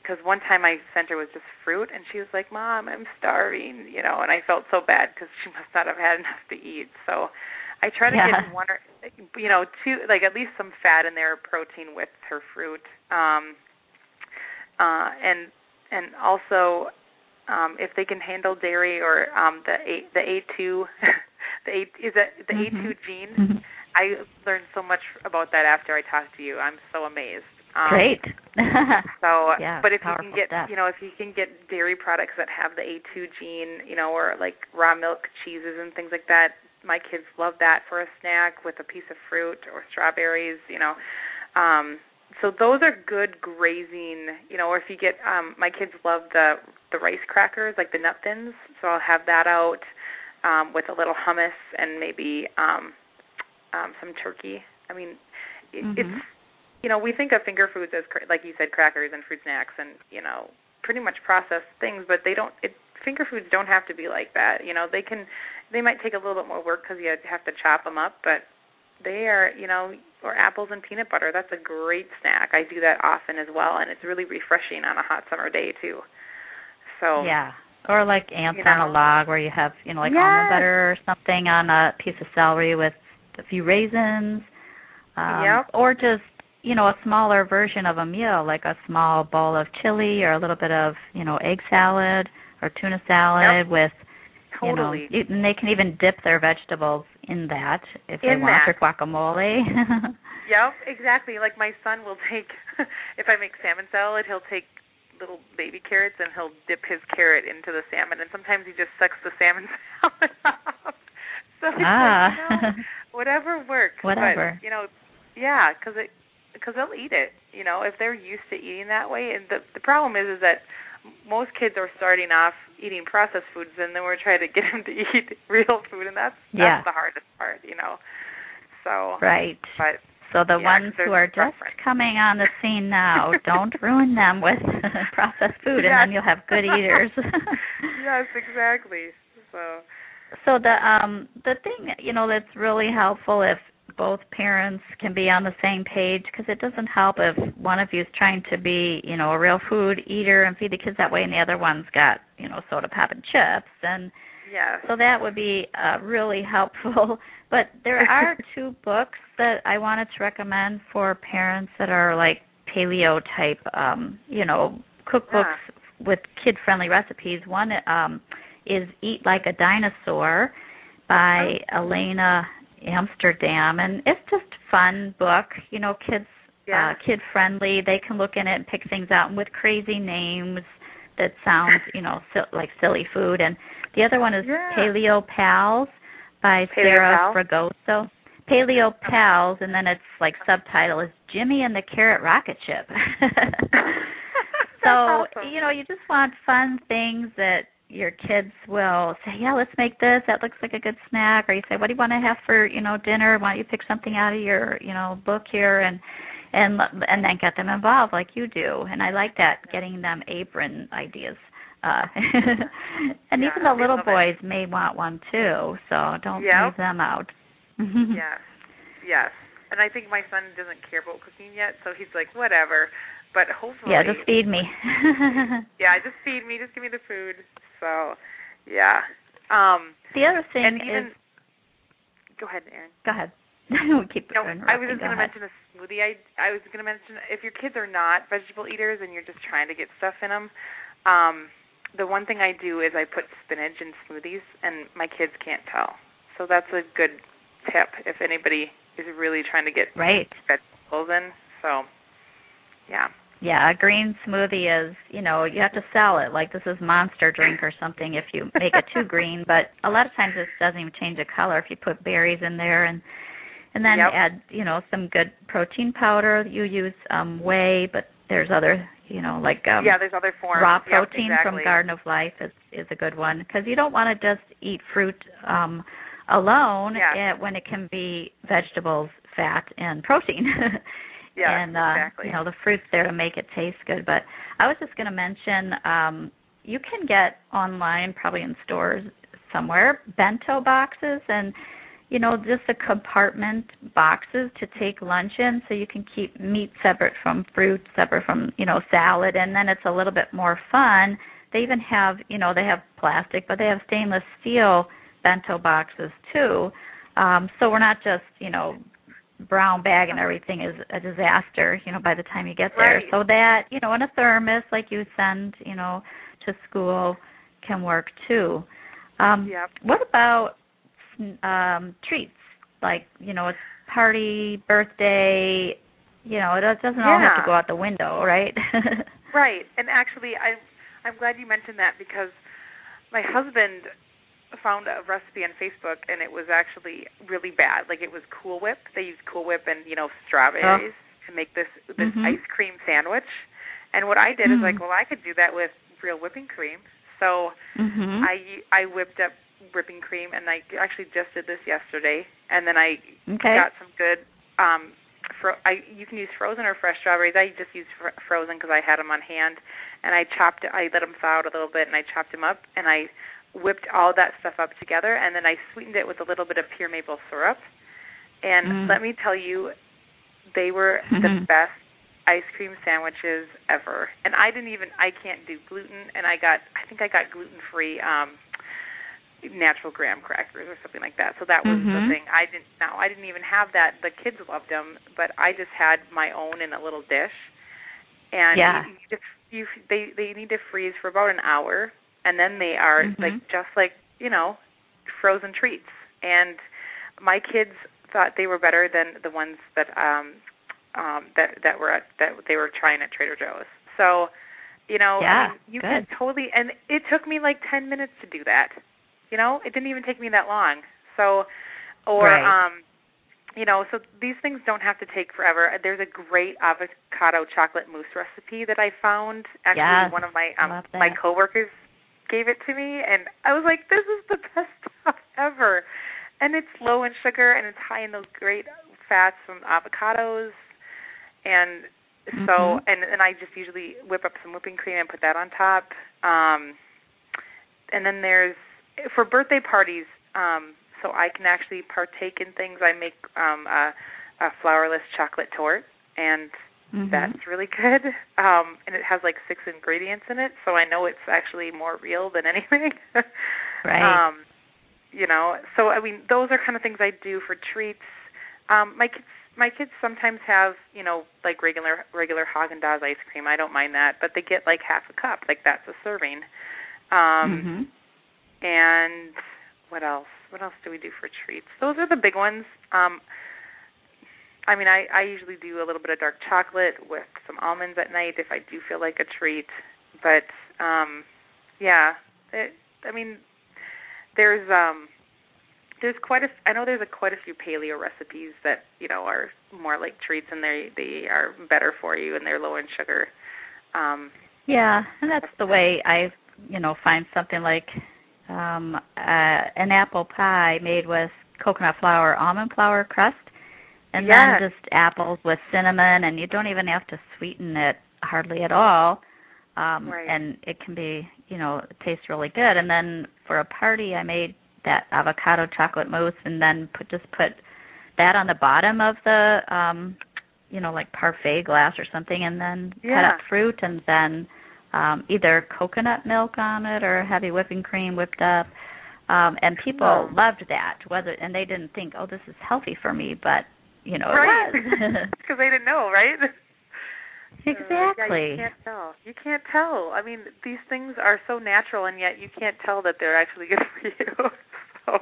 because one time I sent her was just fruit, and she was like, "Mom, I'm starving," you know, and I felt so bad because she (laughs) must not have had enough to eat. So I try to Yeah. get one or you know two like at least some fat in there, protein with her fruit, um, uh, and and also um, if they can handle dairy or um, the a the A two, (laughs) the A is that the A two Mhm. gene. Mhm. I learned so much about that after I talked to you. I'm so amazed. Um, Great. (laughs) (laughs) so, yeah, but if you can get, stuff. you know, if you can get dairy products that have the A2 gene, you know, or like raw milk cheeses and things like that, my kids love that for a snack with a piece of fruit or strawberries, you know. Um so those are good grazing, you know, or if you get um my kids love the the rice crackers, like the nut thins, so I'll have that out um with a little hummus and maybe um um some turkey. I mean, it, Mhm. it's you know, we think of finger foods as like you said crackers and fruit snacks and, you know, pretty much processed things, but they don't it finger foods don't have to be like that. You know, they can they might take a little bit more work cuz you have to chop them up, but they are, you know, or apples and peanut butter. That's a great snack. I do that often as well, and it's really refreshing on a hot summer day too. So Yeah. Or like ants You on a log where you have, you know, like Yes. almond butter or something on a piece of celery with a few raisins. Um Yep. or just, you know, a smaller version of a meal, like a small bowl of chili or a little bit of, you know, egg salad or tuna salad with totally. you know, and they can even dip their vegetables in that if they want that. their guacamole. (laughs) Yep, exactly. Like my son will take (laughs) if I make salmon salad, he'll take little baby carrots and he'll dip his carrot into the salmon and sometimes he just sucks the salmon (laughs) salad up. so ah. like, you know, whatever works. Whatever. But, you know, yeah, because it because they'll eat it. You know, if they're used to eating that way, and the the problem is is that most kids are starting off eating processed foods, and then we're trying to get (laughs) them to eat real food, and that's yeah. that's the hardest part. You know. So. Right. But so the yeah, ones who are just coming on the scene now, (laughs) don't ruin them with (laughs) processed food, and then you'll have good eaters. yes, exactly. So. So the um the thing you know that's really helpful if both parents can be on the same page because it doesn't help if one of you is trying to be you know a real food eater and feed the kids that way, and the other one's got you know soda pop and chips and. Yeah. So that would be uh, really (laughs) helpful. But there (laughs) are two books that I wanted to recommend for parents that are like paleo type, um, you know, cookbooks yeah. with kid friendly recipes. One um, is Eat Like a Dinosaur by oh. Elana Amsterdam, and it's just fun book. You know, kids yeah. uh, kid friendly. They can look in it and pick things out, and with crazy names that sounds, you know, si- like silly food. And the other one is yeah. Paleo Pals by Paleo Sarah Pal? Fragoso. Paleo Pals, and then it's like subtitle is Jimmy and the Carrot Rocket Ship. (laughs) (laughs) so awesome. you know, you just want fun things that your kids will say, "Yeah, let's make this. That looks like a good snack." Or you say, "What do you want to have for you know dinner? Why don't you pick something out of your you know book here and." And and then get them involved like you do, and I like that getting them apron ideas. Uh, (laughs) and yeah, even the little boys it. may want one too, so don't yep. leave them out. (laughs) yes, yes. And I think my son doesn't care about cooking yet, so he's like, whatever. But hopefully, yeah, just feed me. (laughs) yeah, just feed me, just give me the food. So, yeah. Um, the other thing and even, is, go ahead, Erin. Go ahead. (laughs) we'll keep no, I was just going to mention a smoothie. I I was going to mention if your kids are not vegetable eaters and you're just trying to get stuff in them, um, the one thing I do is I put spinach in smoothies, and my kids can't tell. So that's a good tip if anybody is really trying to get right vegetables in. Yeah. A green smoothie is, you know, you have to sell it like this is monster drink or something if you make it too green, (laughs) but a lot of times this doesn't even change the color if you put berries in there and and then yep. add, you know, some good protein powder. You use um whey, but there's other, you know, like um Yeah, there's other forms. raw yep, protein exactly. from Garden of Life is is a good one because you don't want to just eat fruit um alone yeah. when it can be vegetables, fat and protein. (laughs) Yeah, and uh, exactly. you know the fruits there to make it taste good. But I was just going to mention um, you can get online, probably in stores somewhere, bento boxes and you know just the compartment boxes to take lunch in, so you can keep meat separate from fruit, separate from you know salad, and then it's a little bit more fun. They even have you know they have plastic, but they have stainless steel bento boxes too. Um, so we're not just you know brown bag and everything is a disaster, you know, by the time you get there. Right. So that, you know, in a thermos like you send, you know, to school can work too. Um yep. what about um treats? Like, you know, it's party, birthday, you know, it doesn't all have to go out the window, right? (laughs) Right. And actually I I'm glad you mentioned that because my husband found a recipe on Facebook and it was actually really bad. Like it was Cool Whip. They used Cool Whip and you know strawberries to make this this Mhm. ice cream sandwich. And what I did is Mm. like, well, I could do that with real whipping cream. So mhm. I I whipped up whipping cream and I actually just did this yesterday. And then I Okay. got some good um fro- I you can use frozen or fresh strawberries. I just used fr- frozen because I had them on hand, and I chopped. I let them thaw out a little bit, and I chopped them up, and I whipped all that stuff up together, and then I sweetened it with a little bit of pure maple syrup. And Mm. let me tell you, they were (laughs) the Mhm. best ice cream sandwiches ever. And I didn't even I can't do gluten, and I got I think I got gluten free um natural graham crackers or something like that. So that was Mhm. the thing. I didn't now I didn't even have that. The kids loved them, but I just had my own in a little dish. And Yeah. you, you just you they they need to freeze for about an hour and then they are Mhm. like just like, you know, frozen treats. And my kids thought they were better than the ones that um um that that were at that they were trying at Trader Joe's. So, you know, Yeah, you good. can totally and it took me like 10 minutes to do that. You know, it didn't even take me that long. So, or Right. um, you know, so these things don't have to take forever. There's a great avocado chocolate mousse recipe that I found. Actually, Yes, one of my um my coworkers gave it to me, and I was like, "This is the (laughs) best stuff ever." And it's low in sugar, and it's high in those great fats from avocados, and so Mhm. and and I just usually whip up some whipping cream and put that on top. Um, and then there's for birthday parties, um, so I can actually partake in things. I make um, a, a flourless chocolate torte, and Mhm. that's really good. Um, and it has like six ingredients in it, so I know it's actually more real than (laughs) anything. Right. Um, you know, so I mean, those are kind of things I do for treats. Um, my kids, my kids sometimes have, you know, like regular regular Haagen Dazs ice cream. I don't mind that, but they get like half a cup, like that's a serving. Um, Mhm. and what else? What else do we do for treats? Those are the big ones. Um I mean, I I usually do a little bit of dark chocolate with some almonds at night if I do feel like a treat. But um yeah, it, I mean, there's um there's quite a I know there's a quite a few paleo recipes that, you know, are more like treats and they they are better for you and they're low in sugar. Um Yeah, and that's the way I, you know, find something like um uh an apple pie made with coconut flour, almond flour crust, and Yes. then just apples with cinnamon, and you don't even have to sweeten it hardly at all. Um Right. and it can be, you know, it tastes really good. And then for a party I made that avocado chocolate mousse and then put just put that on the bottom of the um you know, like parfait glass or something and then cut up fruit and then um either coconut milk on it or heavy whipping cream whipped up. Um and people loved that, whether and they didn't think, "Oh, this is healthy for me," but you know, right. it was. (laughs) (laughs) Because they didn't know, right? (laughs) Uh, yeah, exactly. you can't tell. You can't tell. I mean, these things are so natural, and yet you can't tell that they're actually good for you. so,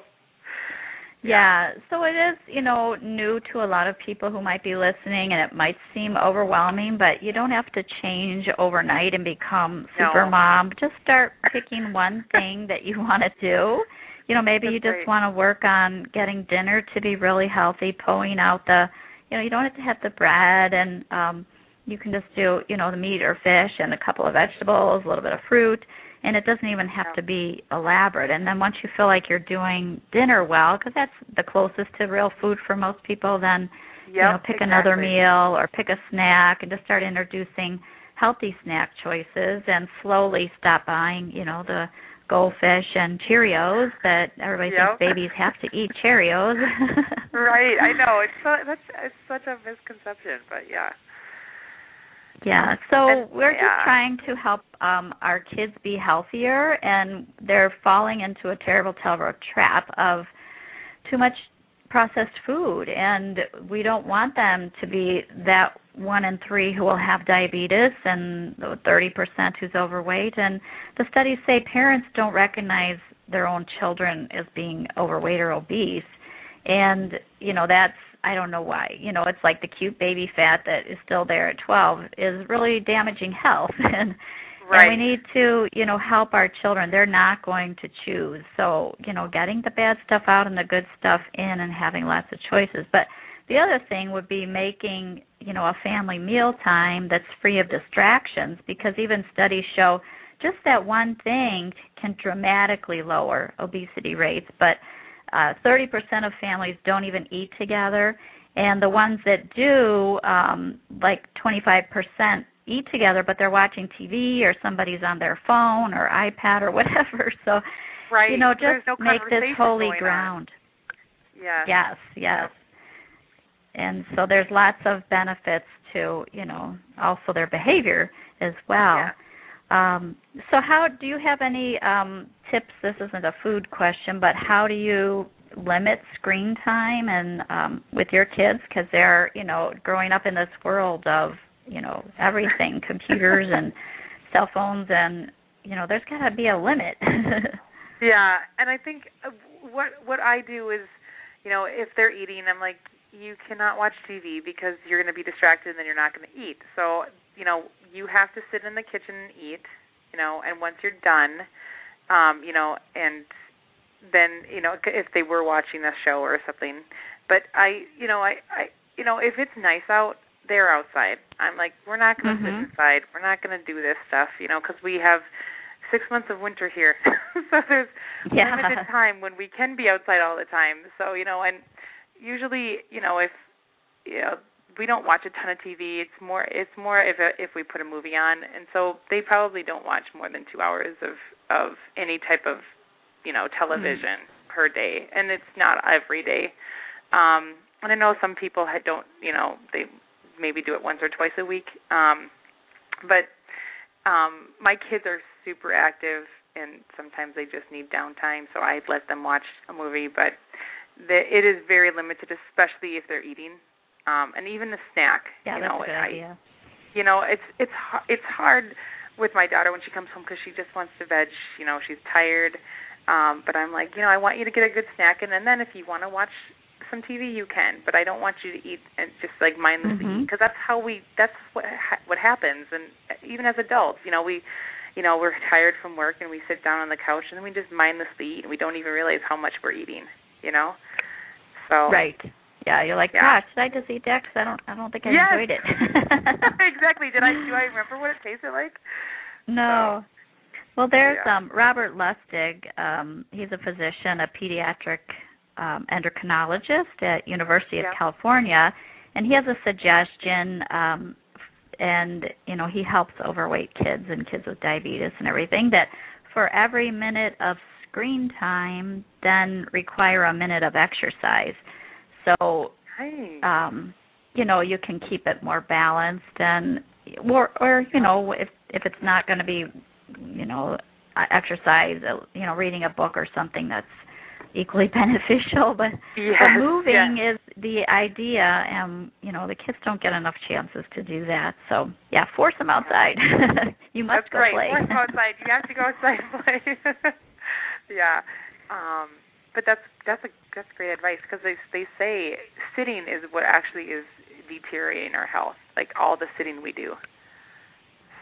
Yeah, so it is, you know, new to a lot of people who might be listening and it might seem overwhelming, but you don't have to change overnight and become No. super mom. Just start picking one thing that you want to do. You know, maybe That's you just want to work on getting dinner to be really healthy, pulling out the, you know, you don't have to have the bread and um you can just do, you know, the meat or fish and a couple of vegetables, a little bit of fruit and it doesn't even have to be elaborate. And then once you feel like you're doing dinner well, because that's the closest to real food for most people, then yep, you know pick another meal or pick a snack and just start introducing healthy snack choices and slowly stop buying, you know, the goldfish and Cheerios that everybody Yep. thinks babies have to eat Cheerios. (laughs) (laughs) Right, I know. It's so, that's it's such a misconception, but yeah. Yeah, so And- we're yeah. just trying to help um our kids be healthier and they're falling into a terrible terrible trap of too much processed food and we don't want them to be that one in three who will have diabetes and the 30% who's overweight. And the studies say parents don't recognize their own children as being overweight or obese. And you know that's I don't know why. You know, it's like the cute baby fat that is still there at 12 is really damaging health. (laughs) And Right. and we need to, you know, help our children. They're not going to choose. So, you know, getting the bad stuff out and the good stuff in and having lots of choices. But the other thing would be making, you know, a family meal time that's free of distractions because even studies show just that one thing can dramatically lower obesity rates. But uh, 30% of families don't even eat together, and the ones that do, um, like 25%, eat together, but they're watching TV or somebody's on their phone or iPad or (laughs) whatever. So, right. you know, just no make this holy ground. Yeah. Yes, yes. And so there's lots of benefits to, you know, also their behavior as well. Yeah. Um, so how do you have any um, tips? This isn't a food question, but how do you limit screen time and um, with your kids because they're, you know, growing up in this world of, you know, everything, (laughs) computers and cell phones and, you know, there's got to be a limit. (laughs) Yeah, and I think uh, what what I do is, you know, if they're eating, I'm like, you cannot watch TV because you're going to be distracted and then you're not going to eat. So, you know, you have to sit in the kitchen and eat, you know, and once you're done, um, you know, and then you know if they were watching a show or something. But I, you know, I, I, you know, if it's nice out, they're outside. I'm like, we're not going to Mhm. sit inside. We're not going to do this stuff, you know, because we have six months of winter here. (laughs) so there's Yeah. limited time when we can be outside all the time. So you know, and usually, you know, if you know, we don't watch a ton of TV. It's more it's more if a, if we put a movie on, and so they probably don't watch more than two hours of of any type of you know television per day, and it's not every day. Um, and I know some people don't you know they maybe do it once or twice a week. Um, but um, my kids are super active, and sometimes they just need downtime, so I let them watch a movie. But the, it is very limited, especially if they're eating, um, and even a snack. yeah, you that's know, a good I, idea. you know it's it's it's hard with my daughter when she comes home because she just wants to veg you know she's tired um but i'm like you know i want you to get a good snack and then, then if you want to watch some tv you can but i don't want you to eat and just like mindlessly Mhm. because that's how we that's what ha- what happens and even as adults you know we you know we're tired from work and we sit down on the couch and then we just mindlessly eat and we don't even realize how much we're eating you know so Right. Yeah, you're like, Yeah. gosh, did I just eat that? Cause I don't, I don't think I Yes. enjoyed it. (laughs) exactly did i do i remember what it tasted like No. Well, there's Yeah. um Robert Lustig. Um, he's a physician, a pediatric um, endocrinologist at University of Yeah. California, and he has a suggestion. Um, and you know, he helps overweight kids and kids with diabetes and everything. That for every minute of screen time, then require a minute of exercise. So um you know you can keep it more balanced and or or you know if if it's not going to be you know exercise uh, you know reading a book or something that's equally (laughs) beneficial but yes, but moving yes. is the idea and you know the kids don't get enough chances to do that so yeah force them outside (laughs) you must That's go great. play Force them (laughs) outside. You have to go outside and play. yeah. Um but that's that's a that's great advice because they they say sitting is what actually is deteriorating our health. Like all the sitting we do.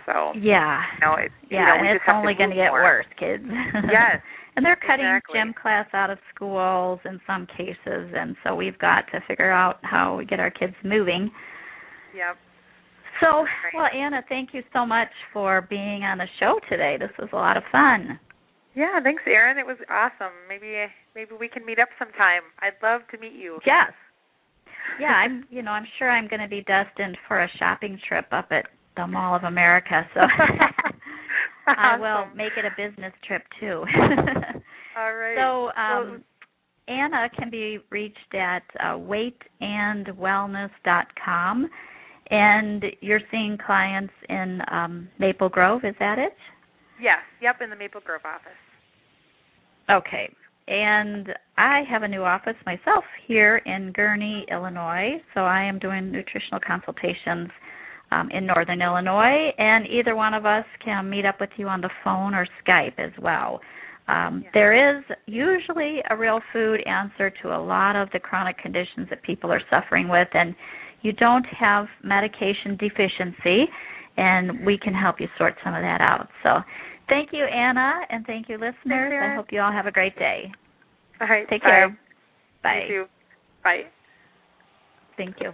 So yeah you know, it, yeah you know, and it's have only going to get more. worse kids Yes. And they're cutting exactly. gym class out of schools in some cases and so we've got to figure out how we get our kids moving Yep. so Right. well anna thank you so much for being on the show today this was a lot of fun Yeah, thanks, Erin. It was awesome. Maybe maybe we can meet up sometime. I'd love to meet you. yes yeah i'm you know i'm sure i'm going to be destined for a shopping trip up at the mall of america so (laughs) (laughs) i will make it a business trip too (laughs) All right. So, Well, um, Anna can be reached at uh, weightandwellness.com, and you're seeing clients in um, Maple Grove. Is that it? yes. Yep. In the Maple Grove office. Okay. And I have a new office myself here in Gurnee, Illinois. So I am doing nutritional consultations um, in Northern Illinois, and either one of us can meet up with you on the phone or Skype as well. Um, Yeah. There is usually a real food answer to a lot of the chronic conditions that people are suffering with, and you don't have medication deficiency, and we can help you sort some of that out. So, thank you, Anna, and thank you, listeners. I hope you all have a great day. All right. Take bye. care. Bye. Thank you. Bye. Thank you.